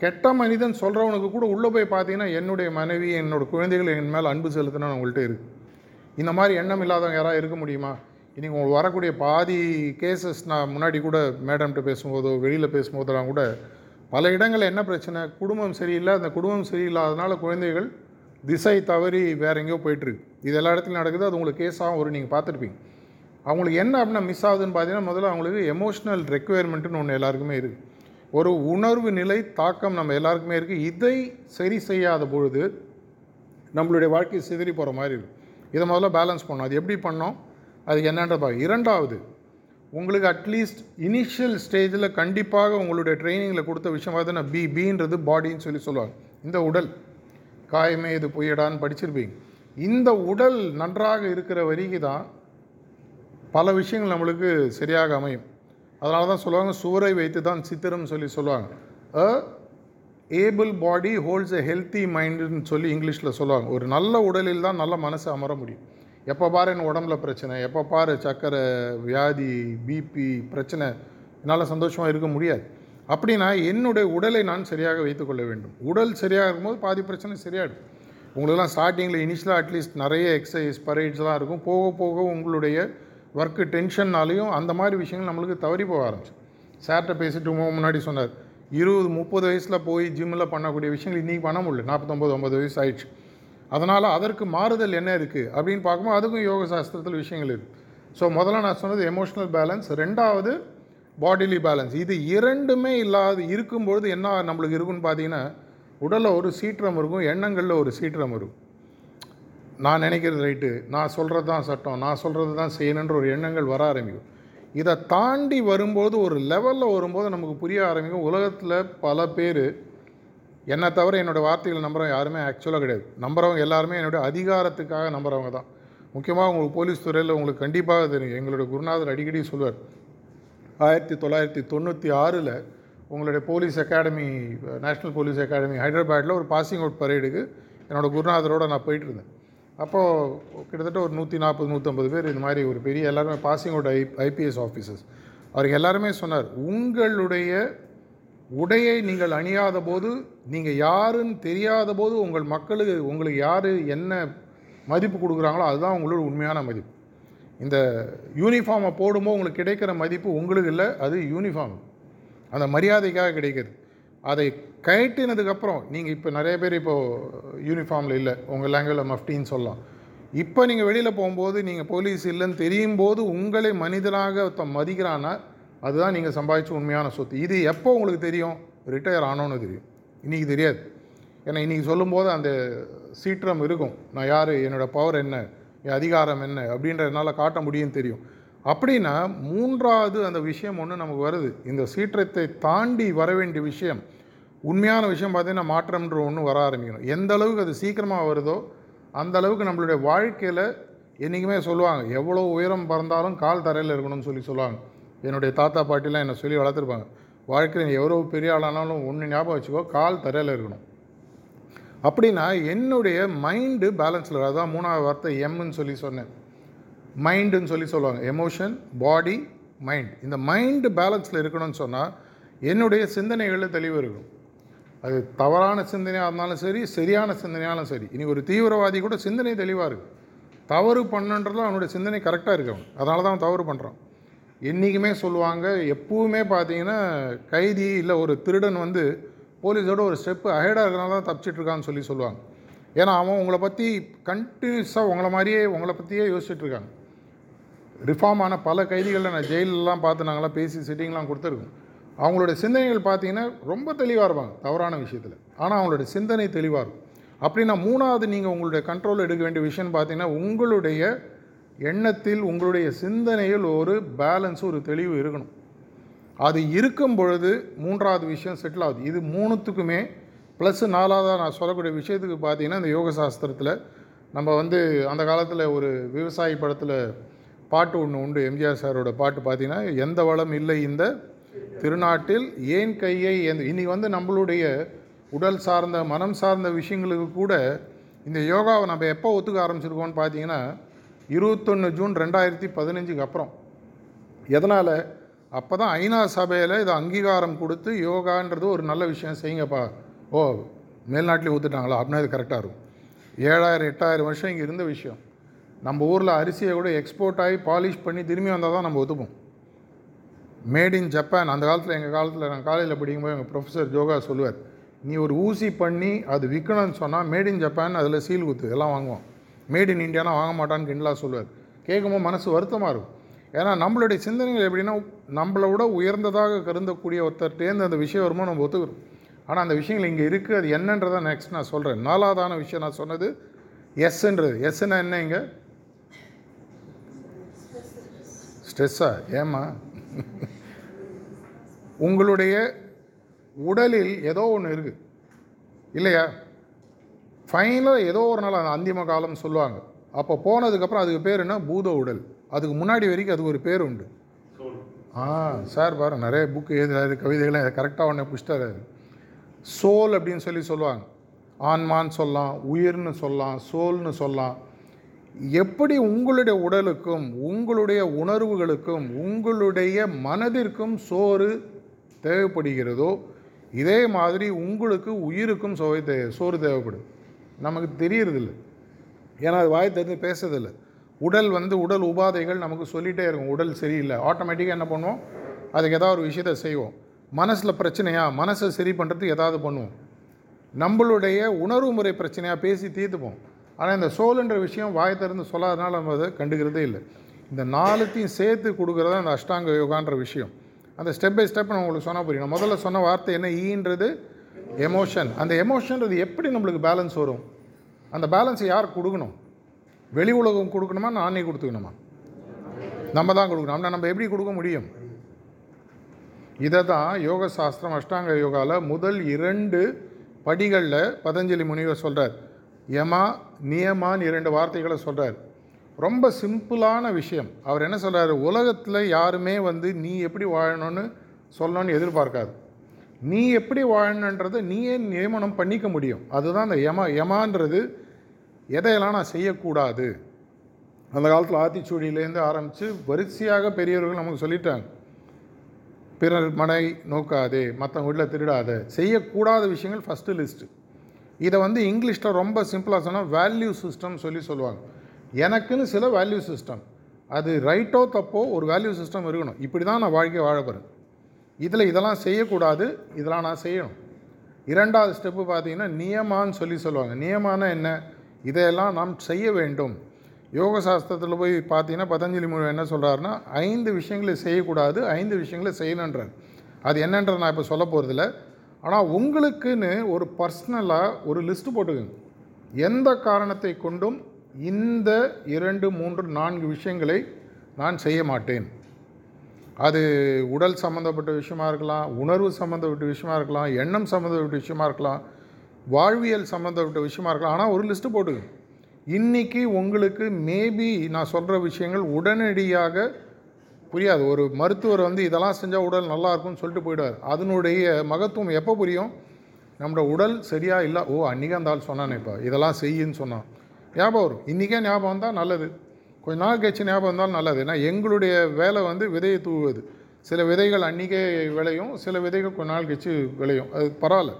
கெட்ட மனிதன் சொல்கிறவனுக்கு கூட உள்ளே போய் பார்த்தீங்கன்னா என்னுடைய மனைவி என்னோடய குழந்தைகள் என் மேலே அன்பு செலுத்தணும்னு உங்கள்கிட்ட இருக்குது இந்த மாதிரி எண்ணம் இல்லாதவங்க யாராவது இருக்க முடியுமா? இன்றைக்கி உங்களுக்கு வரக்கூடிய பாதி கேசஸ் நான் முன்னாடி கூட மேடம்கிட்ட பேசும்போதோ வெளியில் பேசும்போதெல்லாம் கூட பல இடங்களில் என்ன பிரச்சனை? குடும்பம் சரியில்லை. அந்த குடும்பம் சரியில்லாதனால குழந்தைகள் திசை தவறி வேற எங்கேயோ போயிட்டுருக்கு. இது எல்லா இடத்துலையும் நடக்குது. அது உங்களுக்கு கேஸாகவும் ஒரு நீங்கள் பார்த்துருப்பீங்க. அவங்களுக்கு என்ன அப்படின்னா மிஸ் ஆகுதுன்னு பார்த்தீங்கன்னா முதல்ல அவங்களுக்கு எமோஷ்னல் ரெக்குயர்மெண்ட்டுன்னு ஒன்று எல்லாருக்குமே இருக்குது ஒரு உணர்வு நிலை தாக்கம் நம்ம எல்லாருக்குமே இருக்குது இதை சரி செய்யாத பொழுது நம்மளுடைய வாழ்க்கை சிதறி போகிற மாதிரி இருக்கும் இதை முதல்ல பேலன்ஸ் பண்ணணும். அது எப்படி பண்ணோம்? அது என்னன்ற பார்க்க இரண்டாவது உங்களுக்கு அட்லீஸ்ட் இனிஷியல் ஸ்டேஜில் கண்டிப்பாக உங்களுடைய ட்ரைனிங்கில் கொடுத்த விஷயமாக தான் பி பீன்றது பாடின்னு சொல்லி சொல்லுவாங்க. இந்த உடல். காயமே இது பொய்யடான்னு படிச்சிருப்பீங்க. இந்த உடல் நன்றாக இருக்கிற வரைக்கு தான் பல விஷயங்கள் நம்மளுக்கு சரியாக அமையும். அதனால தான் சொல்லுவாங்க சுவரை வைத்து தான் சித்திரம் சொல்லி சொல்லுவாங்க. A able body holds a healthy மைண்டுன்னு சொல்லி இங்கிலீஷில் சொல்லுவாங்க. ஒரு நல்ல உடலில் தான் நல்ல மனசு அமர முடியும். எப்போ பாரு என் உடம்புல பிரச்சனை எப்போ பாரு சக்கரை வியாதி பிபி பிரச்சனை என்னால் சந்தோஷமாக இருக்க முடியாது. அப்படின்னா என்னுடைய உடலை நான் சரியாக வைத்துக்கொள்ள வேண்டும். உடல் சரியாக இருக்கும்போது பாதி பிரச்சனை சரியாயிடும். உங்களுக்கெல்லாம் ஸ்டார்டிங்கில் இனிஷியலாக அட்லீஸ்ட் நிறைய எக்ஸசைஸ் பரேட்ஸ்லாம் இருக்கும். போக போக உங்களுடைய ஒர்க்கு டென்ஷன்னாலையும் அந்த மாதிரி விஷயங்கள் நம்மளுக்கு தவறி போக ஆரம்பிச்சு சார்கிட்ட பேசிட்டு முன்னாடி சொன்னார் இருபது முப்பது வயசில் போய் ஜிம்மில் பண்ணக்கூடிய விஷயங்கள் இன்றைக்கி பண்ண முடியல. நாற்பத்தொம்பது ஐம்பது வயசு ஆயிடுச்சு. அதனால் அதற்கு மாறுதல் என்ன இருக்குது அப்படின்னு பார்க்கும்போது அதுக்கும் யோக சாஸ்திரத்தில் விஷயங்கள் இருக்குது ஸோ முதல்ல நான் சொன்னது எமோஷனல் பேலன்ஸ் ரெண்டாவது பாடிலி பேலன்ஸ் இது இரண்டுமே இல்லாது இருக்கும்பொழுது என்ன நம்மளுக்கு இருக்குன்னு பார்த்தீங்கன்னா உடலில் ஒரு சீற்றம் இருக்கும் எண்ணங்களில் ஒரு சீற்றம் இருக்கும் நான் நினைக்கிறது ரைட்டு நான் சொல்கிறது தான் சட்டம் நான் சொல்கிறது தான் செய்யணுன்ற ஒரு எண்ணங்கள் வர ஆரம்பிக்கும். இதை தாண்டி வரும்போது ஒரு லெவலில் வரும்போது நமக்கு புரிய ஆரம்பிக்கும். உலகத்தில் பல பேர் என்னை தவிர என்னோடய வார்த்தைகளை நம்புறவங்க யாருமே ஆக்சுவலாக கிடையாது. நம்புறவங்க எல்லாருமே என்னோட அதிகாரத்துக்காக நம்புறவங்க தான். முக்கியமாக உங்களுக்கு போலீஸ் துறையில் உங்களுக்கு கண்டிப்பாக தெரியும். எங்களுடைய குருநாதர் அடிக்கடி சொல்வார் ஆயிரத்தி தொள்ளாயிரத்தி தொண்ணூற்றி ஆறில் உங்களுடைய police academy national police academy ஹைதராபாத்தில் ஒரு பாசிங் அவுட் பரேடுக்கு என்னோடய குருநாதரோடு நான் போயிட்டு இருந்தேன். அப்போது கிட்டத்தட்ட ஒரு நூற்றி நாற்பது நூற்றம்பது பேர் இந்த மாதிரி ஒரு பெரிய எல்லாருமே passing out I IPS officers அவருக்கு எல்லாருமே சொன்னார் உங்களுடைய உடையை நீங்கள் அணியாத போது நீங்கள் யாருன்னு தெரியாத போது உங்கள் மக்களுக்கு உங்களுக்கு யார் என்ன மதிப்பு கொடுக்குறாங்களோ அதுதான் உங்களோட உண்மையான மதிப்பு. இந்த யூனிஃபார்மை போடும்போது உங்களுக்கு கிடைக்கிற மதிப்பு உங்களுக்கு இல்லை அது யூனிஃபார்ம் அந்த மரியாதைக்காக கிடைக்கிறது அதை கயட்டினதுக்கப்புறம் நீங்கள் இப்போ நிறைய பேர் இப்போது யூனிஃபார்மில் இல்லை உங்கள் லாங்குவேஜில் மஃப்டின்னு சொல்லலாம். இப்போ நீங்கள் வெளியில் போகும்போது நீங்கள் போலீஸ் இல்லைன்னு தெரியும் போது உங்களை மனிதனாக மதிக்கிறான்னா அதுதான் நீங்கள் சம்பாதிச்ச உண்மையான சொத்து. இது எப்போ உங்களுக்கு தெரியும்? ரிட்டையர் ஆனோன்னு தெரியும். இன்றைக்கி தெரியாது. ஏன்னா இன்றைக்கி சொல்லும்போது அந்த சீற்றம் இருக்கும். நான் யார்? என்னோடய பவர் என்ன? என் அதிகாரம் என்ன? அப்படின்றதுனால காட்ட முடியும்னு தெரியும். அப்படின்னா மூன்றாவது அந்த விஷயம் ஒன்று நமக்கு வருது. இந்த சீற்றத்தை தாண்டி வர வேண்டிய விஷயம். உண்மையான விஷயம் பார்த்திங்கன்னா மாற்றம்ன்ற ஒன்று வர ஆரம்பிக்கணும். எந்த அளவுக்கு அது சீக்கிரமாக வருதோ அந்த அளவுக்கு நம்மளுடைய வாழ்க்கையில் என்றைக்குமே சொல்லுவாங்க எவ்வளோ உயரம் பறந்தாலும் கால் தரையில் இருக்கணும்னு சொல்லி சொல்லுவாங்க. என்னுடைய தாத்தா பாட்டிலாம் என்னை சொல்லி வளர்த்துருப்பாங்க. வாழ்க்கையில் நீ எவ்வளோ பெரிய ஆளானாலும் ஒன்று ஞாபகம் வச்சுக்கோ கால் தரையில் இருக்கணும். அப்படின்னா என்னுடைய மைண்டு பேலன்ஸில் அதான் மூணாவது வார்த்தை எம்னு சொல்லி சொன்னேன். மைண்டுன்னு சொல்லி சொல்லுவாங்க. எமோஷன் பாடி மைண்ட் இந்த மைண்டு பேலன்ஸில் இருக்கணும்னு சொன்னால் என்னுடைய சிந்தனைகளில் தெளிவு இருக்கும் அது தவறான சிந்தனையாக இருந்தாலும் சரி சரியான சிந்தனையாலும் சரி. இனி ஒரு தீவிரவாதி கூட சிந்தனை தெளிவாக இருக்குது தவறு பண்ணுன்றதுல அவனுடைய சிந்தனை கரெக்டாக இருக்கு அவன் அதனால தான் அவன் தவறு பண்ணுறான் என்றைக்குமே சொல்லுவாங்க. எப்பவுமே பார்த்தீங்கன்னா கைதி இல்லை ஒரு திருடன் வந்து போலீஸோட ஒரு ஸ்டெப்பு அஹெடாக இருக்கிறனால தான் தப்பிச்சிட்டு இருக்கான்னு சொல்லி சொல்லுவாங்க. ஏன்னா அவன் உங்களை பற்றி கண்டினியூஸாக உங்களை மாதிரியே உங்களை பற்றியே யோசிச்சுட்ருக்காங்க ரிஃபார்ம் ஆன பல கைதிகளில் நான் ஜெயிலெலாம் பார்த்து நாங்களாம் பேசி சிட்டிங்லாம் கொடுத்துருக்கோம். அவங்களுடைய சிந்தனைகள் பார்த்தீங்கன்னா ரொம்ப தெளிவாக இருப்பாங்க தவறான விஷயத்தில். ஆனால் அவங்களோட சிந்தனை தெளிவாக இருக்கும். அப்படின்னா மூணாவது நீங்கள் உங்களுடைய கண்ட்ரோல் எடுக்க வேண்டிய விஷயம்னு பார்த்தீங்கன்னா உங்களுடைய எண்ணத்தில் உங்களுடைய சிந்தனையில் ஒரு பேலன்ஸ் ஒரு தெளிவு இருக்கணும். அது இருக்கும் பொழுது மூன்றாவது விஷயம் செட்டில் ஆகுது. இது மூணுத்துக்குமே ப்ளஸ் நாலாவதாக நான் சொல்லக்கூடிய விஷயத்துக்கு பார்த்தீங்கன்னா இந்த யோக சாஸ்திரத்தில் நம்ம வந்து அந்த காலத்தில் ஒரு விவசாயி படத்தில் பாட்டு ஒன்று உண்டு. எம்ஜிஆர் சாரோட பாட்டு பார்த்தீங்கன்னா எந்த வளம் இல்லை இந்த திருநாட்டில் ஏன் கையை எந்த இன்னைக்கு வந்து நம்மளுடைய உடல் சார்ந்த மனம் சார்ந்த விஷயங்களுக்கு கூட இந்த யோகாவை நம்ம எப்போ ஒத்துக்க ஆரம்பிச்சிருக்கோம்னு பார்த்தீங்கன்னா இருபத்தொன்று ஜூன் ரெண்டாயிரத்தி பதினஞ்சுக்கு அப்புறம். எதனால்? அப்போ தான் ஐநா சபையில் இதை அங்கீகாரம் கொடுத்து யோகான்றது ஒரு நல்ல விஷயம். செய்யுங்கப்பா. ஓ மேல்நாட்டிலே ஊற்றுட்டாங்களா அப்படின்னா இது கரெக்டாக இருக்கும். ஏழாயிரம் எட்டாயிரம் வருஷம் இங்கே இருந்த விஷயம். நம்ம ஊரில் அரிசியை கூட எக்ஸ்போர்ட் ஆகி பாலிஷ் பண்ணி திரும்பி வந்தால் தான் நம்ம ஒத்துப்போம். மேட் இன் ஜப்பான் அந்த காலத்தில் எங்கள் காலத்தில் நான் காலையில் படிக்கும்போது எங்கள் ப்ரொஃபஸர் ஜோகா சொல்லுவார் நீ ஒரு ஊசி பண்ணி அது விற்கணும்னு சொன்னால் மேட் இன் ஜப்பான் அதில் சீல் குத்து. எல்லாம் வாங்குவோம். மேட் இன் இந்தியானா வாங்க மாட்டான்னு கிண்டலாக சொல்லுவார். கேட்கும்போது மனசு வருத்தமாக இருக்கும். ஏன்னா நம்மளுடைய சிந்தனைகள் எப்படின்னா நம்மளை விட உயர்ந்ததாக கருந்தக்கூடிய ஒருத்தர்கிட்டேருந்து அந்த விஷயம் வருமோ நம்ம ஒத்துக்கிறோம். ஆனால் அந்த விஷயங்கள் இங்கே இருக்குது அது என்னன்றதை நெக்ஸ்ட் நான் சொல்கிறேன் நாலாவதான விஷயம் நான் சொன்னது எஸ்ன்றது எஸ்ன்னா என்ன இங்கே? ஸ்ட்ரெஸ்ஸா ஏம்மா? உங்களுடைய உடலில் ஏதோ ஒன்று இருக்குது இல்லையா? ஃபைனலாக ஏதோ ஒரு நாள் அந்த அந்திம காலம் சொல்லுவாங்க. அப்போ போனதுக்கப்புறம் அதுக்கு பேர் என்ன? பூத உடல். அதுக்கு முன்னாடி வரைக்கும் அதுக்கு ஒரு பேர் உண்டு. ஆ சார் பாரு நிறைய புக்கு எழுதுறாரு கவிதைகள்லாம் கரெக்டாக ஒன்று புஷ்டாரு சோல் அப்படின்னு சொல்லி சொல்லுவாங்க. ஆன்மான்னு சொல்லலாம் உயிர்னு சொல்லலாம் சோல்னு சொல்லலாம். எப்படி உங்களுடைய உடலுக்கும் உங்களுடைய உணர்வுகளுக்கும் உங்களுடைய மனதிற்கும் சோறு தேவைப்படுகிறதோ இதே மாதிரி உங்களுக்கு உயிருக்கும் சோவை தே சோறு தேவைப்படும். நமக்கு தெரியறதில்ல. ஏன்னா அது வாய் தெரிஞ்சு பேசுறதில்ல. உடல் வந்து உடல் உபாதைகள் நமக்கு சொல்லிகிட்டே இருக்கும். உடல் சரியில்லை. ஆட்டோமேட்டிக்காக என்ன பண்ணுவோம்? அதுக்கு ஏதாவது ஒரு விஷயத்தை செய்வோம். மனசில் பிரச்சனையா? மனசை சரி பண்ணுறதுக்கு ஏதாவது பண்ணுவோம். நம்மளுடைய உணர்வு முறை பிரச்சனையாக பேசி தீர்த்துப்போம். ஆனால் இந்த சோலுன்ற விஷயம் வாய் திறந்து சொல்லாதனால நம்ம அதை கண்டுக்கிறதே இல்லை. இந்த நாலுத்தையும் சேர்த்து கொடுக்குறது அந்த அஷ்டாங்க யோகான்ற விஷயம். அந்த ஸ்டெப் பை ஸ்டெப் நான் உங்களுக்கு சொன்ன புரியும். முதல்ல சொன்ன வார்த்தை என்ன? ஈன்றது எமோஷன் அந்த எமோஷன்றது எப்படி நம்மளுக்கு பேலன்ஸ் வரும்? அந்த பேலன்ஸை யார் கொடுக்கணும்? வெளி உலகம் கொடுக்கணுமா? நானே கொடுத்துக்கணுமா? நம்ம தான் கொடுக்கணும். ஆனால் நம்ம எப்படி கொடுக்க முடியும்? இதை தான் யோக சாஸ்திரம் அஷ்டாங்க யோகாவில் முதல் இரண்டு படிகளில் பதஞ்சலி முனிவர் சொல்கிறார் யமா நியமான்னு இரண்டு வார்த்தைகளை சொல்கிறார் ரொம்ப சிம்பிளான விஷயம். அவர் என்ன சொல்கிறார் உலகத்தில் யாருமே வந்து நீ எப்படி வாழணும்னு சொல்லணும்னு எதிர்பார்க்காது. நீ எப்படி வாழணுன்றதை நீயே நியமனம் பண்ணிக்க முடியும். அதுதான் அந்த யமா யமான்றது. எதையெல்லாம் நான் செய்யக்கூடாது? அந்த காலத்தில் ஆத்திச்சூடியிலேருந்து ஆரம்பித்து வரிசையாக பெரியவர்கள் நமக்கு சொல்லிட்டாங்க. பிறர் மனை நோக்காதே மற்றவங்க வீட்டில் திருடாத. செய்யக்கூடாத விஷயங்கள் ஃபஸ்ட்டு லிஸ்ட்டு இதை வந்து இங்கிலீஷில் ரொம்ப சிம்பிளாக சொன்னால் வேல்யூ சிஸ்டம் சொல்லி சொல்லுவாங்க. எனக்குன்னு சில வேல்யூ சிஸ்டம் அது ரைட்டோ தப்போ ஒரு வேல்யூ சிஸ்டம் இருக்கணும். இப்படி தான் நான் வாழ்க்கை வாழ போகிறேன் இதில் இதெல்லாம் செய்யக்கூடாது இதெல்லாம் நான் செய்யணும். இரண்டாவது ஸ்டெப்பு பார்த்தீங்கன்னா நியமான்னு சொல்லி சொல்லுவாங்க. நியமானா என்ன? இதையெல்லாம் நாம் செய்ய வேண்டும். யோக சாஸ்திரத்தில் போய் பார்த்தீங்கன்னா பதஞ்சலி முழு என்ன சொல்கிறாருன்னா ஐந்து விஷயங்களை செய்யக்கூடாது ஐந்து விஷயங்களை செய்யணுன்றார். அது என்னன்றது நான் இப்போ சொல்ல போகிறதில்ல ஆனால் உங்களுக்குன்னு ஒரு பர்சனலாக ஒரு லிஸ்ட்டு போட்டுக்கோங்க. எந்த காரணத்தை கொண்டும் இந்த இரண்டு மூன்று நான்கு விஷயங்களை நான் செய்ய மாட்டேன். அது உடல் சம்மந்தப்பட்ட விஷயமா இருக்கலாம் உணர்வு சம்மந்தப்பட்ட விஷயமா இருக்கலாம் எண்ணம் சம்மந்தப்பட்ட விஷயமா இருக்கலாம் வாழ்வியல் சம்மந்தப்பட்ட விஷயமா இருக்கலாம். ஆனால் ஒரு லிஸ்ட்டு போட்டுங்க இன்றைக்கி உங்களுக்கு மேபி நான் சொல்கிற விஷயங்கள் உடனடியாக புரியாது. ஒரு மருத்துவர் வந்து இதெல்லாம் செஞ்சால் உடல் நல்லா இருக்கும்னு சொல்லிட்டு போயிடுவார். அதனுடைய மகத்துவம் எப்போ புரியும்? நம்மளோட உடல் சரியாக இல்லை. ஓ அன்றைக்கே அந்த ஆள் சொன்னானே இப்போ இதெல்லாம் செய்யுன்னு சொன்னான். ஞாபகம் வரும். இன்றைக்கே ஞாபகம் வந்தால் நல்லது. கொஞ்ச நாள் கழிச்சு ஞாபகம் இருந்தாலும் நல்லது. ஏன்னா எங்களுடைய வேலை வந்து விதையை தூவுவது. சில விதைகள் அன்றைக்கே விளையும் சில விதைகள் கொஞ்ச நாள் கழிச்சு விளையும். அது பரவாயில்ல.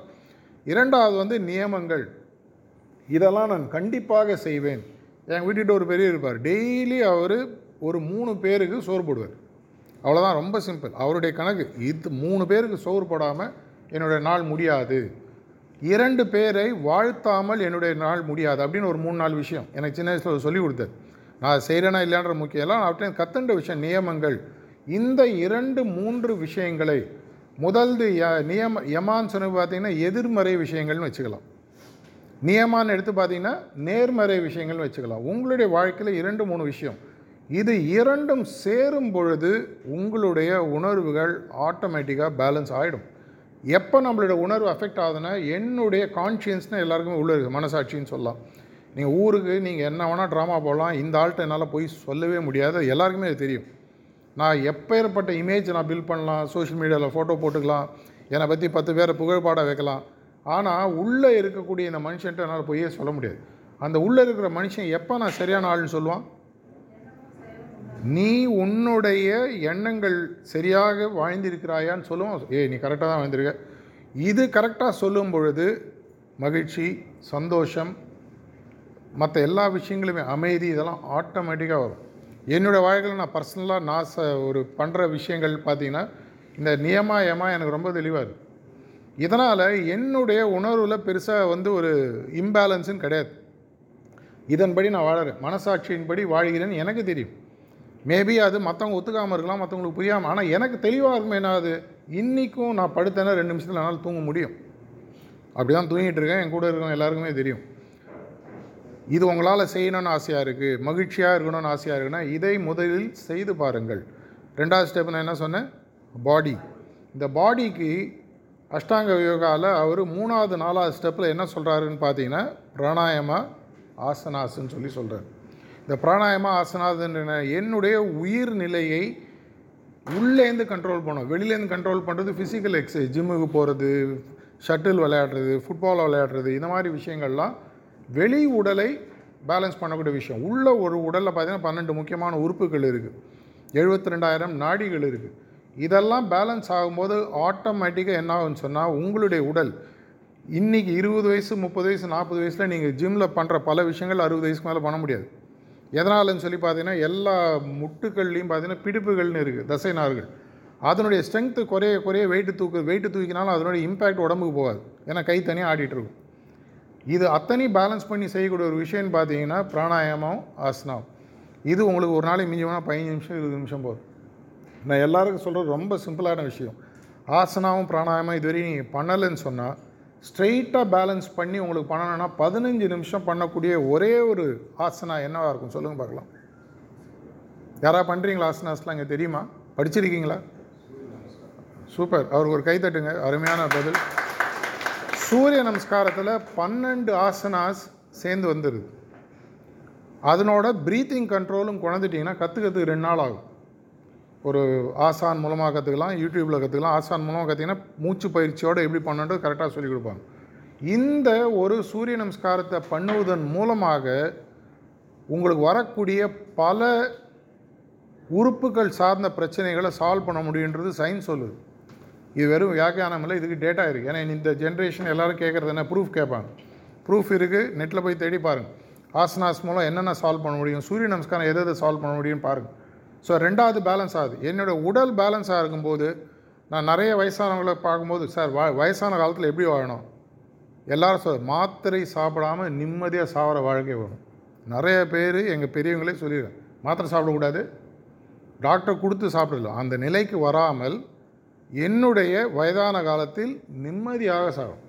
இரண்டாவது வந்து நியமங்கள். இதெல்லாம் நான் கண்டிப்பாக செய்வேன். என் வீட்டுக்கிட்ட ஒரு பெரிய இருப்பார். டெய்லி அவர் ஒரு மூணு பேருக்கு சோறு போடுவார். அவ்வளோதான் ரொம்ப சிம்பிள். அவருடைய கணக்கு இது மூணு பேருக்கு சோறு போடாமல் என்னுடைய நாள் முடியாது. இரண்டு பேரை வாழ்த்தாமல் என்னுடைய நாள் முடியாது அப்படின்னு ஒரு மூணு நாலு விஷயம். எனக்கு சின்ன வயசில் சொல்லி கொடுத்தார். நான் செய்கிறேனா இல்லையான்ற முக்கியம். எல்லாம் அவற்றையும் கத்துண்ட விஷயம் நியமங்கள். இந்த இரண்டு மூன்று விஷயங்களை முதல்து ய நியம யமான்னு சொன்ன பார்த்தீங்கன்னா எதிர்மறை விஷயங்கள்னு வச்சுக்கலாம். நியமான்னு எடுத்து பார்த்தீங்கன்னா நேர்மறை விஷயங்கள்னு வச்சுக்கலாம். உங்களுடைய வாழ்க்கையில் இரண்டு மூணு விஷயம். இது இரண்டும் சேரும் பொழுது உங்களுடைய உணர்வுகள் ஆட்டோமேட்டிக்காக பேலன்ஸ் ஆகிடும் எப்போ நம்மளோட உணர்வு அஃபெக்ட் ஆகுதுன்னா என்னுடைய கான்ஷியன்ஸ்னு எல்லாருக்குமே உள்ளே இருக்குது மனசாட்சின்னு சொல்லலாம். நீங்கள் ஊருக்கு நீங்கள் என்ன வேணால் ட்ராமா போடலாம். இந்த ஆள்கிட்ட என்னால் போய் சொல்லவே முடியாது. எல்லாருக்குமே அது தெரியும். நான் எப்பேற்பட்ட இமேஜ் நான் பில்ட் பண்ணலாம். சோஷியல் மீடியாவில் ஃபோட்டோ போட்டுக்கலாம். என்னை பற்றி பத்து பேரை புகழ்பாட வைக்கலாம். ஆனால் உள்ளே இருக்கக்கூடிய இந்த மனுஷன்ட்ட என்னால் போயே சொல்ல முடியாது. அந்த உள்ளே இருக்கிற மனுஷன் எப்போ நான் சரியான ஆள்னு சொல்லுவான்? நீ உன்னுடைய எண்ணங்கள் சரியாக வாழ்ந்திருக்கிறாயான்னு சொல்லுவோம் ஏய் நீ கரெக்டாக தான் வாழ்ந்திருக்க. இது கரெக்டாக சொல்லும் பொழுது மகிழ்ச்சி சந்தோஷம் மற்ற எல்லா விஷயங்களுமே அமைதி இதெல்லாம் ஆட்டோமேட்டிக்காக வரும். என்னோடய வாழ்க்கையில் நான் பர்சனலாக நான் ச ஒரு பண்ணுற விஷயங்கள் பார்த்தீங்கன்னா இந்த நியமா ஏமா எனக்கு ரொம்ப தெளிவாக இருக்குது இதனால் என்னுடைய உணர்வில் பெருசாக வந்து ஒரு இம்பேலன்ஸுன்னு கிடையாது. இதன்படி நான் வாழறேன். மனசாட்சியின்படி வாழ்கிறேன்னு எனக்கு தெரியும். மேபி அது மற்றவங்க ஒத்துக்காமல் இருக்கலாம் மற்றவங்களுக்கு புரியாமல் ஆனால் எனக்கு தெளிவாக இருக்கும் என்ன அது இன்றைக்கும் நான் படுத்தேன்னா ரெண்டு நிமிஷத்தில் என்னால் தூங்க முடியும். அப்படி தான் தூங்கிட்டு இருக்கேன். என் கூட இருக்கவங்க எல்லாருக்குமே தெரியும். இது உங்களால் செய்யணும்னு ஆசையாக இருக்குது மகிழ்ச்சியாக இருக்கணும்னு ஆசையாக இருக்குன்னா இதை முதலில் செய்து பாருங்கள். ரெண்டாவது ஸ்டெப் நான் என்ன சொன்னேன்? பாடி இந்த பாடிக்கு அஷ்டாங்க யோகாவில் அவர் மூணாவது நாலாவது ஸ்டெப்பில் என்ன சொல்கிறாருன்னு பார்த்தீங்கன்னா பிராணாயமா ஆசனாஸ்ன்னு சொல்லி சொல்கிறார் இந்த பிராணாயமா ஆசனாதுன்ற என்னுடைய உயிர் நிலையை உள்ளேருந்து கண்ட்ரோல் பண்ணோம் வெளியிலேருந்து கண்ட்ரோல் பண்ணுறது ஃபிசிக்கல் எக்ஸசைஸ் ஜிம்முக்கு போகிறது ஷட்டில் விளையாடுறது ஃபுட்பால் விளையாடுறது இந்த மாதிரி விஷயங்கள்லாம் வெளி உடலை பேலன்ஸ் பண்ணக்கூடிய விஷயம். உள்ள ஒரு உடலில் பார்த்தீங்கன்னா பன்னெண்டு முக்கியமான உறுப்புகள் இருக்குது எழுபத்தி ரெண்டாயிரம் நாடிகள் இருக்குது இதெல்லாம் பேலன்ஸ் ஆகும்போது ஆட்டோமேட்டிக்காக என்ன ஆகும்னு சொன்னால் உங்களுடைய உடல் இன்றைக்கி இருபது வயசு முப்பது வயசு நாற்பது வயசில் நீங்கள் ஜிம்மில் பண்ணுற பல விஷயங்கள் அறுபது வயசுக்கு மேலே பண்ண முடியாது. எதனாலன்னு சொல்லி பார்த்தீங்கன்னா எல்லா முட்டுக்கள்லையும் பார்த்தீங்கன்னா பிடிப்புகள்னு இருக்குது தசை நார்கள் அதனுடைய ஸ்ட்ரென்த்து குறைய குறைய வெயிட்டு தூக்கு வெயிட்டு தூக்கினாலும் அதனுடைய இம்பேக்ட் உடம்புக்கு போகாது. ஏன்னா கை தனியாக ஆடிட்டு இருக்கும். இது அத்தனையும் பேலன்ஸ் பண்ணி செய்யக்கூடிய ஒரு விஷயம்னு பார்த்தீங்கன்னா பிராணாயாமம் ஆசனம் இது உங்களுக்கு ஒரு நாளைக்கு மிஞ்சி போனால் பதினஞ்சு நிமிஷம் இருபது நிமிஷம் போதும். நான் எல்லாருக்கும் சொல்கிறது ரொம்ப சிம்பிளான விஷயம். ஆசனாவும் பிராணாயாமம் இதுவரையும் நீங்கள் பண்ணலைன்னு சொன்னால் ஸ்ட்ரெயிட்டாக பேலன்ஸ் பண்ணி உங்களுக்கு பண்ணணும்னா பதினஞ்சு நிமிஷம் பண்ணக்கூடிய ஒரே ஒரு ஆசனா என்னவாக இருக்கும்? சொல்லுங்கள் பார்க்கலாம். யாராவது பண்ணுறீங்களா ஆசனாஸ்லாம் இங்கே தெரியுமா? படிச்சிருக்கீங்களா? சூப்பர். அவருக்கு ஒரு கை தட்டுங்க. அருமையான பதில். சூரிய நமஸ்காரத்தில் பன்னெண்டு ஆசனாஸ் சேர்ந்து வந்துடுது அதனோட ப்ரீத்திங் கண்ட்ரோலும் குழந்துட்டிங்கன்னா கற்றுக்கிறதுக்கு ரெண்டு நாள் ஆகும். ஒரு ஆசான் மூலமாக கற்றுக்கலாம் யூடியூப்பில் கற்றுக்கலாம் ஆசான் மூலமாக கற்றுக்கிங்கன்னா மூச்சு பயிற்சியோடு எப்படி பண்ணணுன்றது கரெக்டாக சொல்லிக் கொடுப்பாங்க. இந்த ஒரு சூரிய நமஸ்காரத்தை பண்ணுவதன் மூலமாக உங்களுக்கு வரக்கூடிய பல உறுப்புகள் சார்ந்த பிரச்சனைகளை சால்வ் பண்ண முடியுன்றது சயின்ஸ் சொல்லுது. இது வெறும் வியாக்கியானம் இல்லை இதுக்கு டேட்டா இருக்குது ஏன்னா இந்த ஜென்ரேஷன் எல்லாரும் கேட்குறது என்ன? ப்ரூஃப் கேட்பாங்க. ப்ரூஃப் இருக்குது நெட்டில் போய் தேடி பாருங்கள் ஆசனாஸ் மூலம் என்னென்ன சால்வ் பண்ண முடியும்? சூரிய நமஸ்காரம் எதை எதை சால்வ் பண்ண முடியும்னு பாருங்கள் ஸோ ரெண்டாவது பேலன்ஸ் ஆகுது. என்னோடய உடல் பேலன்ஸாக இருக்கும்போது நான் நிறைய வயசானவங்களை பார்க்கும்போது சார் வ வயசான காலத்தில் எப்படி வாழணும்? எல்லோரும் சொல் மாத்திரை சாப்பிடாமல் நிம்மதியாக சாகிற வாழ்க்கை வரும். நிறைய பேர் எங்கள் பெரியவங்களே சொல்லிடுறேன் மாத்திரை சாப்பிடக்கூடாது. டாக்டர் கொடுத்து சாப்பிடலாம் அந்த நிலைக்கு வராமல் என்னுடைய வயதான காலத்தில் நிம்மதியாக சாகும்.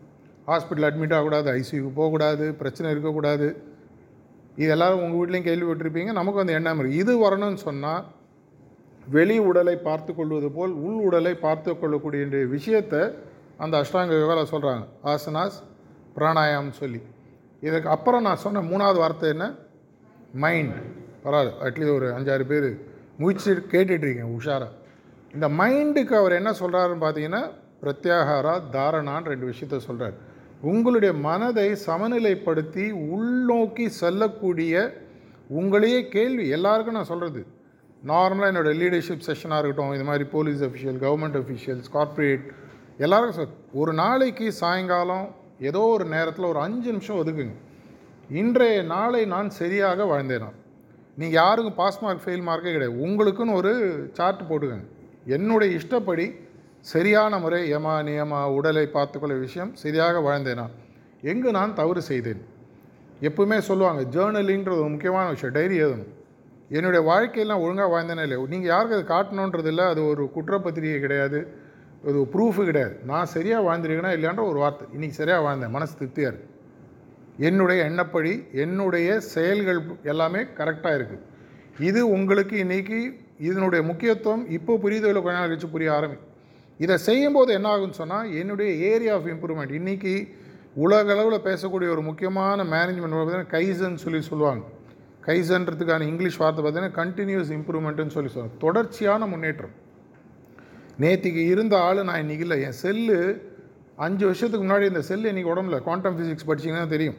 ஹாஸ்பிட்டல் அட்மிட் ஆகக்கூடாது ஐசியூக்கு போகக்கூடாது பிரச்சனை இருக்கக்கூடாது. இது எல்லோரும் உங்கள் வீட்லேயும் கேள்விப்பட்டிருப்பீங்க. நமக்கு அந்த எண்ணம் இருக்குது இது வரணும்னு சொன்னால் வெளி உடலை பார்த்து கொள்வது போல் உள் உடலை பார்த்து கொள்ளக்கூடிய விஷயத்தை அந்த அஷ்டாங்க யோகாவில் சொல்கிறாங்க ஆசனாஸ் பிராணாயாம் சொல்லி. இதுக்கு அப்புறம் நான் சொன்ன மூணாவது வார்த்தை என்ன? மைண்ட் பரவாயில்ல. அட்லீஸ்ட் ஒரு அஞ்சாறு பேர் முயற்சி கேட்டுட்ருக்கீங்க உஷாராக இந்த மைண்டுக்கு அவர் என்ன சொல்கிறாருன்னு பார்த்தீங்கன்னா பிரத்யாகாரா தாரணான்னு ரெண்டு விஷயத்த சொல்கிறார் உங்களுடைய மனதை சமநிலைப்படுத்தி உள்நோக்கி செல்லக்கூடிய உங்களையே கேள்வி எல்லாருக்கும் நான் சொல்கிறது நார்மலாக என்னோடய லீடர்ஷிப் செஷனாக இருக்கட்டும் இது மாதிரி police official government officials corporate எல்லாருக்கும் சார் ஒரு நாளைக்கு சாயங்காலம் ஏதோ ஒரு நேரத்தில் ஒரு அஞ்சு நிமிஷம் ஒதுக்குங்க. இன்றைய நாளை நான் சரியாக வாழ்ந்தேனா? நீங்கள் யாருக்கும் பாஸ் மார்க் ஃபெயில் மார்க்கே கிடையாது. உங்களுக்குன்னு ஒரு சார்ட் போட்டுக்கோங்க. என்னுடைய இஷ்டப்படி சரியான முறை யமா நியமா உடலை பார்த்துக்கொள்ள விஷயம் சரியாக வாழ்ந்தேனா? எங்கு நான் தவறு செய்தேன்? எப்பவுமே சொல்லுவாங்க ஜேர்னலிங்கிறது ஒரு முக்கியமான விஷயம் டைரி எழுதணும். என்னுடைய வாழ்க்கையெல்லாம் ஒழுங்காக வாழ்ந்தேனே இல்லை நீங்கள் யாருக்கு அது காட்டணுன்றது இல்லை அது ஒரு குற்றப்பத்திரிகை கிடையாது அது ப்ரூஃபு கிடையாது. நான் சரியாக வாழ்ந்திருக்கேனா இல்லையான்ற ஒரு வார்த்தை. இன்றைக்கி சரியாக வாழ்ந்தேன் மனசு திருப்தியாக இருக்குது என்னுடைய எண்ணப்படி என்னுடைய செயல்கள் எல்லாமே கரெக்டாக இருக்குது இது உங்களுக்கு இன்றைக்கி இதனுடைய முக்கியத்துவம் இப்போ புரியுதோ கொஞ்ச நாள் கழிச்சு புரிய ஆரம்பி இதை செய்யும்போது என்ன ஆகும்னு சொன்னால் என்னுடைய ஏரியா ஆஃப் இம்ப்ரூவ்மெண்ட் இன்றைக்கி உலக அளவில் பேசக்கூடிய ஒரு முக்கியமான மேனேஜ்மெண்ட் பார்த்தீங்கன்னா கைசன் சொல்லி சொல்லுவாங்க. கைசன்றதுக்கான இங்கிலீஷ் வார்த்தை பார்த்தீங்கன்னா கண்டினியூஸ் இம்ப்ரூவ்மெண்ட்டுன்னு சொல்லி சொல்லுவாங்க. தொடர்ச்சியான முன்னேற்றம். நேற்றுக்கு இருந்த ஆள் நான் இன்றைக்கி இல்லை. என் செல்லு அஞ்சு வருஷத்துக்கு முன்னாடி இந்த செல் இன்றைக்கி உடம்புல குவாண்டம் ஃபிசிக்ஸ் படிச்சிங்கன்னா தெரியும்.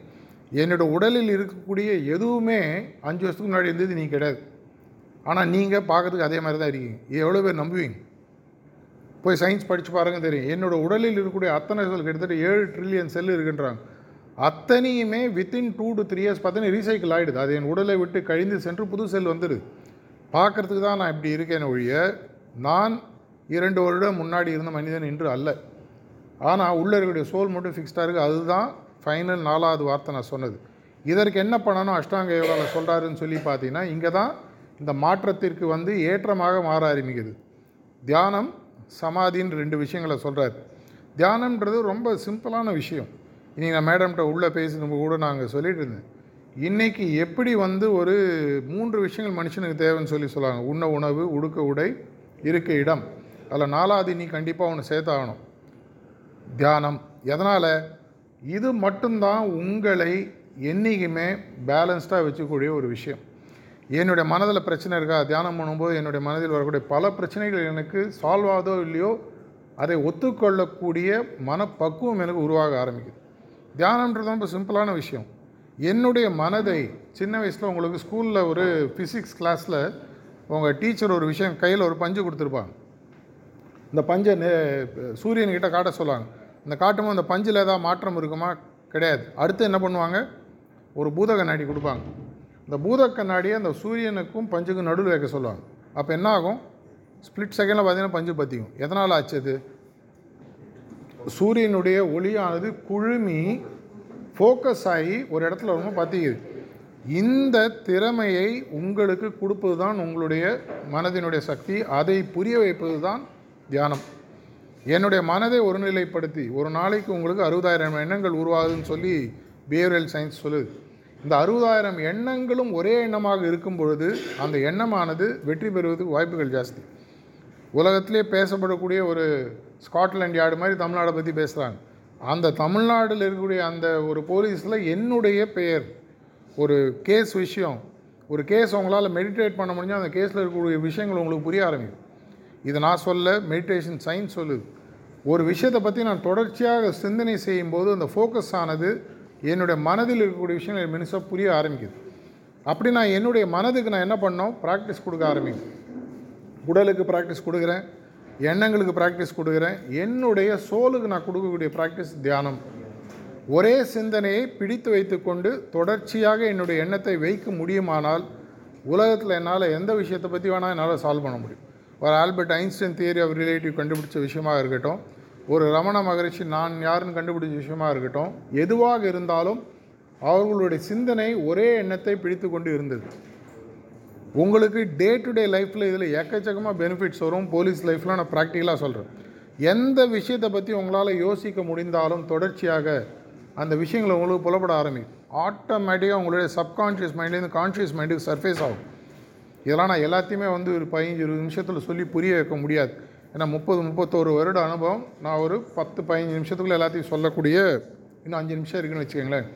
என்னோடய உடலில் இருக்கக்கூடிய எதுவுமே அஞ்சு வருஷத்துக்கு முன்னாடி இருந்தது நீ கிடையாது. ஆனால் நீங்கள் பார்க்கறதுக்கு அதே மாதிரி தான் இருக்கீங்க. எவ்வளோ பேர் நம்புவீங்க? போய் சயின்ஸ் படித்து பாருங்க தெரியும். என்னோடய உடலில் இருக்கக்கூடிய அத்தனை செல் கிட்டத்தட்ட ஏழு ட்ரில்லியன் செல் இருக்குன்றாங்க. அத்தனையுமே within two to three years பார்த்தீங்கன்னா ரீசைக்கிள் ஆகிடுது அது என் உடலை விட்டு கழிந்து சென்று புது செல் வந்துடுது. பார்க்குறதுக்கு தான் நான் இப்படி இருக்கேன் ஒழிய நான் இரண்டு வருடம் முன்னாடி இருந்த மனிதன் இன்று அல்ல. ஆனால் உள்ளே இருக்கக்கூடிய சோல் மட்டும் ஃபிக்ஸ்டாக இருக்குது அதுதான் ஃபைனல் நாலாவது வார்த்தை நான் சொன்னது. இதற்கு என்ன பண்ணணும்? அஷ்டாங்க யோகாவில் சொல்கிறாருன்னு சொல்லி பார்த்தீங்கன்னா இங்கே தான் இந்த மாற்றத்திற்கு வந்து ஏற்றமாக மாற ஆரம்பிக்குது தியானம் சமாதின்னு ரெண்டு விஷயங்களை சொல்கிறார் தியானம்ன்றது ரொம்ப சிம்பிளான விஷயம். இன்றைக்கி நான் மேடம்கிட்ட உள்ளே பேசினப்போ கூட நாங்கள் சொல்லிட்டு இருந்தேன். இன்றைக்கி எப்படி வந்து ஒரு மூன்று விஷயங்கள் மனுஷனுக்கு தேவைன்னு சொல்லி சொல்லுவாங்க. உண்ண உணவு உடுக்க உடை இருக்க இடம். அதில் நாலாவது நீ கண்டிப்பாக ஒன்று சேர்த்தாகணும். தியானம். எதனால்? இது மட்டும்தான் உங்களை என்றைக்குமே பேலன்ஸ்டாக வச்சுக்கூடிய ஒரு விஷயம். என்னுடைய மனதில் பிரச்சனை இருக்கா? தியானம் பண்ணும்போது என்னுடைய மனதில் வரக்கூடிய பல பிரச்சனைகள் எனக்கு சால்வ் ஆகுதோ இல்லையோ அதை ஒத்துக்கொள்ளக்கூடிய மனப்பக்குவம் எனக்கு உருவாக ஆரம்பிக்குது. தியானம்ன்றது ரொம்ப சிம்பிளான விஷயம். என்னுடைய மனதை சின்ன வயசில் உங்களுக்கு ஸ்கூலில் ஒரு ஃபிசிக்ஸ் கிளாஸில் உங்கள் டீச்சர் ஒரு விஷயம் கையில் ஒரு பஞ்சு கொடுத்துருப்பாங்க. இந்த பஞ்சை நே சூரியன்கிட்ட காட்ட சொல்லுவாங்க. இந்த காட்டும்போது அந்த பஞ்சில் ஏதாவது மாற்றம் இருக்குமா? கிடையாது. அடுத்து என்ன பண்ணுவாங்க? ஒரு பூதக நாடி கொடுப்பாங்க. இந்த பூத கண்ணாடியை அந்த சூரியனுக்கும் பஞ்சுக்கும் நடுவில் வைக்க சொல்லுவாங்க. அப்போ என்ன ஆகும் ஸ்ப்ளிட் செகண்டில் பார்த்தீங்கன்னா பஞ்சு பற்றிக்கும் எதனால் ஆச்சு அது? சூரியனுடைய ஒளியானது குழுமி ஃபோக்கஸ் ஆகி ஒரு இடத்துல ரொம்ப பற்றிக்குது இந்த திறமையை உங்களுக்கு கொடுப்பது தான் உங்களுடைய மனதினுடைய சக்தி. அதை புரிய வைப்பது தான் தியானம். என்னுடைய மனதை ஒருநிலைப்படுத்தி ஒரு நாளைக்கு உங்களுக்கு அறுபதாயிரம் எண்ணங்கள் உருவாகுதுன்னு சொல்லி பிஹேவியல் சயின்ஸ் சொல்லுது. இந்த அறுபதாயிரம் எண்ணங்களும் ஒரே எண்ணமாக இருக்கும் பொழுது அந்த எண்ணமானது வெற்றி பெறுவதற்கு வாய்ப்புகள் ஜாஸ்தி. உலகத்திலே பேசப்படக்கூடிய ஒரு ஸ்காட்லாண்ட் யார்டு மாதிரி தமிழ்நாடை பற்றி பேசுகிறாங்க அந்த தமிழ்நாட்டில் இருக்கக்கூடிய அந்த ஒரு போலீஸில் என்னுடைய பெயர் ஒரு கேஸ் விஷயம் ஒரு கேஸ் உங்களால் மெடிடேட் பண்ண முடிஞ்சால் அந்த கேஸில் இருக்கக்கூடிய விஷயங்கள் உங்களுக்கு புரிய ஆரம்பிக்கும். இதை நான் சொல்ல மெடிடேஷன் சயின்ஸ் சொல்லுது ஒரு விஷயத்தை பற்றி நான் தொடர்ச்சியாக சிந்தனை செய்யும்போது அந்த ஃபோக்கஸ் ஆனது என்னுடைய மனதில் இருக்கக்கூடிய விஷயங்கள் மினிசாக புரிய ஆரம்பிக்குது. அப்படி நான் என்னுடைய மனதுக்கு நான் என்ன பண்ணோம்? ப்ராக்டிஸ் கொடுக்க ஆரம்பிக்கும் உடலுக்கு ப்ராக்டிஸ் கொடுக்குறேன். எண்ணங்களுக்கு ப்ராக்டிஸ் கொடுக்குறேன். என்னுடைய சோலுக்கு நான் கொடுக்கக்கூடிய ப்ராக்டிஸ் தியானம். ஒரே சிந்தனையை பிடித்து வைத்துக்கொண்டு தொடர்ச்சியாக என்னுடைய எண்ணத்தை வைக்க முடியுமானால் உலகத்தில் என்னால் எந்த விஷயத்தை பற்றி வேணால் என்னால் சால்வ் பண்ண முடியும். ஒரு Albert Einstein theory of relative கண்டுபிடிச்ச விஷயமாக இருக்கட்டும். ஒரு ரமண மகரிஷி நான் யாருன்னு கண்டுபிடிச்ச விஷயமா இருக்கட்டும் எதுவாக இருந்தாலும் அவர்களுடைய சிந்தனை ஒரே எண்ணத்தை பிடித்து கொண்டு இருந்தது. உங்களுக்கு டே டு டே லைஃப்பில் இதில் எக்கச்சக்கமாக பெனிஃபிட்ஸ் வரும். போலீஸ் லைஃப்பில் நான் ப்ராக்டிக்கலாக சொல்கிறேன் எந்த விஷயத்தை பற்றி உங்களால் யோசிக்க முடிந்தாலும் தொடர்ச்சியாக அந்த விஷயங்களை உங்களுக்கு புலப்பட ஆரம்பிக்கும். ஆட்டோமேட்டிக்காக உங்களுடைய சப்கான்ஷியஸ் மைண்ட்லேருந்து கான்ஷியஸ் மைண்டுக்கு சர்ஃபேஸ் ஆகும். இதெல்லாம் நான் எல்லாத்தையுமே வந்து ஒரு பதினஞ்சு இருபது நிமிஷத்தில் சொல்லி புரிய வைக்க முடியாது. ஏன்னா முப்பது முப்பத்தோரு வருட அனுபவம். நான் ஒரு பத்து பதினஞ்சு நிமிஷத்துக்குள்ள எல்லாத்தையும் சொல்லக்கூடிய இன்னும் அஞ்சு நிமிஷம் இருக்குன்னு வச்சுக்கோங்களேன்.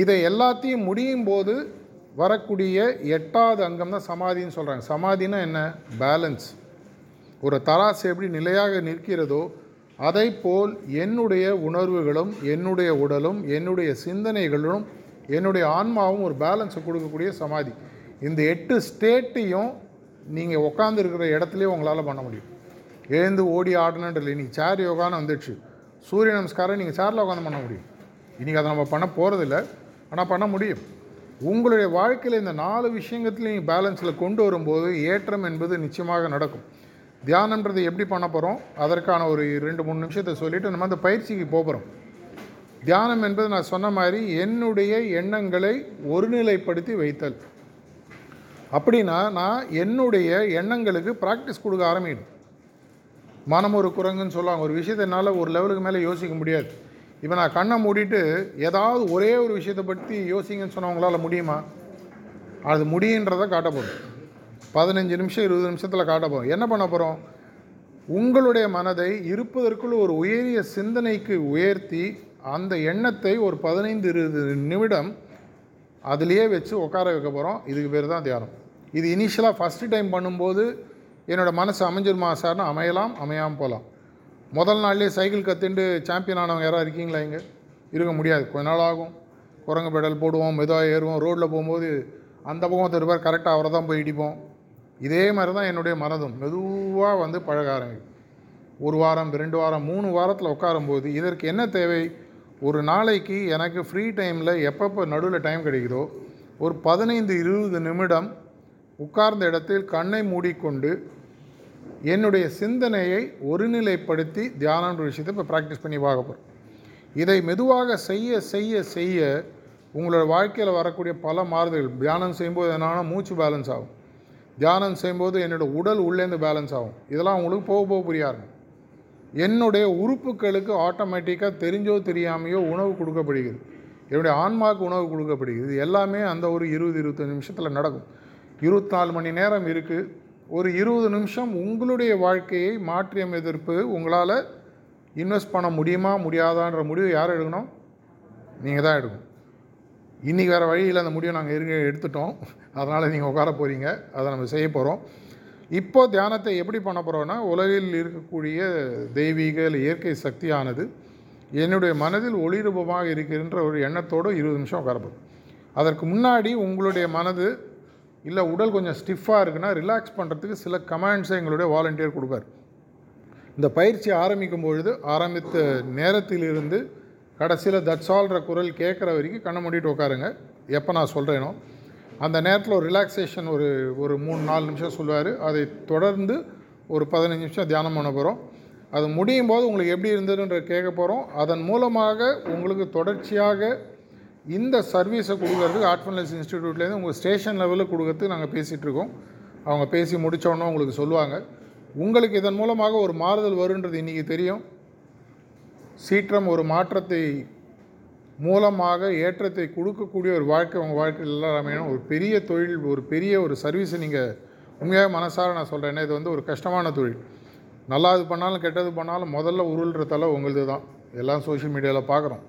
இதை எல்லாத்தையும் முடியும் போது வரக்கூடிய எட்டாவது அங்கம் தான் சமாதின்னு சொல்கிறாங்க சமாதினா என்ன? பேலன்ஸ் ஒரு தராசு எப்படி நிலையாக நிற்கிறதோ அதை போல் என்னுடைய உணர்வுகளும் என்னுடைய உடலும் என்னுடைய சிந்தனைகளும் என்னுடைய ஆன்மாவும் ஒரு பேலன்ஸை கொடுக்கக்கூடிய சமாதி. இந்த எட்டு ஸ்டேட்டையும் நீங்கள் உட்காந்துருக்கிற இடத்துலையே உங்களால் பண்ண முடியும். எழுந்து ஓடி ஆடணுன்ற இல்லை. இன்றைக்கி சேர் யோகான்னு வந்துடுச்சு. சூரிய நமஸ்காரம் நீங்கள் சேரில் உட்காந்து பண்ண முடியும். இன்றைக்கி அதை நம்ம பண்ண போகிறதில்ல ஆனால் பண்ண முடியும். உங்களுடைய வாழ்க்கையில் இந்த நாலு விஷயங்கத்தில் பேலன்ஸில் கொண்டு வரும்போது ஏற்றம் என்பது நிச்சயமாக நடக்கும். தியானன்றது எப்படி பண்ண போகிறோம் அதற்கான ஒரு ரெண்டு மூணு நிமிஷத்தை சொல்லிவிட்டு நம்ம அந்த பயிற்சிக்கு போகிறோம் தியானம் என்பது நான் சொன்ன மாதிரி என்னுடைய எண்ணங்களை ஒருநிலைப்படுத்தி வைத்தல். அப்படின்னா நான் என்னுடைய எண்ணங்களுக்கு ப்ராக்டிஸ் கொடுக்க ஆரம்பிக்கணும். மனம் ஒரு குரங்குன்னு சொல்லுவாங்க. ஒரு விஷயத்தை என்னால் ஒரு லெவலுக்கு மேலே யோசிக்க முடியாது. இப்போ நான் கண்ணை மூடிட்டு ஏதாவது ஒரே ஒரு விஷயத்தை பற்றி யோசிங்கன்னு சொன்னவங்களால முடியுமா? அது முடியுன்றதை காட்ட போகிறோம் பதினஞ்சு நிமிஷம் இருபது நிமிஷத்தில் காட்ட போகிறோம் என்ன பண்ண போகிறோம் உங்களுடைய மனதை இருப்பதற்குள் ஒரு உயரிய சிந்தனைக்கு உயர்த்தி அந்த எண்ணத்தை ஒரு பதினைந்து இருபது நிமிடம் அதிலேயே வச்சு உட்கார வைக்க போகிறோம் இதுக்கு பேர் தான் தியானம். இது இனிஷியலாக ஃபஸ்ட்டு டைம் பண்ணும்போது என்னோடய மனசு அமைஞ்சிருமா சார்னு அமையலாம் அமையாமல் போகலாம். முதல் நாள்லேயே சைக்கிள் கற்றுண்டு சாம்பியன் ஆனவங்க யாராவது இருக்கீங்களா இங்கே? இருக்க முடியாது. கொஞ்ச நாள் ஆகும். குரங்கு பெடல் போடுவோம் மெதுவாக ஏறுவோம். ரோட்டில் போகும்போது அந்த பக்கம் திருப்பார் கரெக்டாக அவரை தான் போய் இடிப்போம். இதே மாதிரி தான் என்னுடைய மனதும். மெதுவாக வந்து பழக ஆரம்பிக்கும் ஒரு வாரம் ரெண்டு வாரம் மூணு வாரத்தில் உட்காரும்போது இதற்கு என்ன தேவை? ஒரு நாளைக்கு எனக்கு ஃப்ரீ டைமில் எப்பப்போ நடுவில் டைம் கிடைக்குதோ ஒரு பதினைந்து இருபது நிமிடம் உட்கார்ந்த இடத்தில் கண்ணை மூடிக்கொண்டு என்னுடைய சிந்தனையை ஒருநிலைப்படுத்தி தியானன்ற விஷயத்தை இப்போ ப்ராக்டிஸ் பண்ணி பார்க்க போகிறோம் இதை மெதுவாக செய்ய செய்ய செய்ய உங்களோட வாழ்க்கையில் வரக்கூடிய பல மாறுதல்கள் தியானம் செய்யும்போது என்னன்னா மூச்சு பேலன்ஸ் ஆகும். தியானம் செய்யும்போது என்னோடய உடல் உள்ளேருந்து பேலன்ஸ் ஆகும். இதெல்லாம் உங்களுக்கு போக போக புரிய ஆரம்பிக்கும். என்னுடைய உறுப்புகளுக்கு ஆட்டோமேட்டிக்காக தெரிஞ்சோ தெரியாமையோ உணவு கொடுக்கப்படுகிறது. என்னுடைய ஆன்மாவுக்கு உணவு கொடுக்கப்படுகிறது. இது எல்லாமே அந்த ஒரு இருபது இருபத்தஞ்சு நிமிஷத்தில் நடக்கும். இருபத்தி நாலு மணி நேரம் இருக்குது ஒரு இருபது நிமிஷம் உங்களுடைய வாழ்க்கையை மாற்றி உங்களால் இன்வெஸ்ட் பண்ண முடியுமா முடியாதான்ற முடிவு யார் எடுக்கணும்? நீங்கள் தான் எடுக்கணும். இன்றைக்கி வேறு வழியில் அந்த முடிவை நாங்கள் இருக்க எடுத்துட்டோம். அதனால் நீங்கள் உட்கார போகிறீங்க அதை நம்ம செய்ய போகிறோம் இப்போ தியானத்தை எப்படி பண்ண போகிறோன்னா உலகில் இருக்கக்கூடிய தெய்வீக இல்லை இயற்கை சக்தியானது என்னுடைய மனதில் ஒளிரூபமாக இருக்கின்ற ஒரு எண்ணத்தோடு இருபது நிமிஷம் உட்காரப்படும் அதற்கு முன்னாடி உங்களுடைய மனது இல்லை உடல் கொஞ்சம் ஸ்டிஃபாக இருக்குன்னா ரிலாக்ஸ் பண்ணுறதுக்கு சில கமாண்ட்ஸை எங்களுடைய வாலண்டியர் கொடுப்பார். இந்த பயிற்சி ஆரம்பிக்கும் பொழுது ஆரம்பித்த நேரத்திலிருந்து கடைசியில் தட்சால்ற குரல் கேட்குற வரைக்கும் கண்ணை மூடிட்டு உட்காருங்க எப்போ நான் சொல்கிறேனோ அந்த நேரத்தில் ஒரு ரிலாக்ஸேஷன் ஒரு ஒரு மூணு நாலு நிமிஷம் சொல்லுவார். அதை தொடர்ந்து ஒரு பதினஞ்சு நிமிஷம் தியானம் பண்ண போகிறோம் அது முடியும் போது உங்களுக்கு எப்படி இருந்ததுன்ற கேட்க போகிறோம் அதன் மூலமாக உங்களுக்கு தொடர்ச்சியாக இந்த சர்வீஸை கொடுக்கறதுக்கு ஆர்ட்ஃபுல்னஸ் இன்ஸ்டிடியூட்லேருந்து உங்கள் ஸ்டேஷன் லெவலில் கொடுக்கறதுக்கு நாங்கள் பேசிகிட்டு இருக்கோம் அவங்க பேசி முடித்தோடனே உங்களுக்கு சொல்லுவாங்க. உங்களுக்கு இதன் மூலமாக ஒரு மாறுதல் வருன்றது இன்றைக்கி தெரியும். சீற்றம் ஒரு மாற்றத்தை மூலமாக ஏற்றத்தை கொடுக்கக்கூடிய ஒரு வாழ்க்கை உங்கள் வாழ்க்கையில் எல்லாமே ஒரு பெரிய தொழில் ஒரு பெரிய ஒரு சர்வீஸை நீங்கள் உண்மையாக மனசார நான் சொல்கிறேன் இது வந்து ஒரு கஷ்டமான தொழில். நல்லா இது பண்ணாலும் கெட்டது பண்ணாலும் முதல்ல உருள்ற தலை தான் எல்லாம் சோஷியல் மீடியாவில் பார்க்குறோம்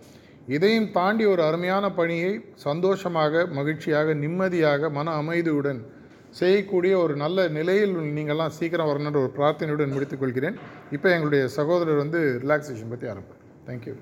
இதையும் தாண்டி ஒரு அருமையான பணியை சந்தோஷமாக மகிழ்ச்சியாக நிம்மதியாக மன அமைதியுடன் செய்யக்கூடிய ஒரு நல்ல நிலையில் நீங்கள்லாம் சீக்கிரம் வரணுன்ற ஒரு பிரார்த்தனையுடன் முடித்துக்கொள்கிறேன் இப்போ எங்களுடைய சகோதரர் வந்து ரிலாக்ஸேஷன் பற்றி ஆரம்பிப்பார். தேங்க்யூ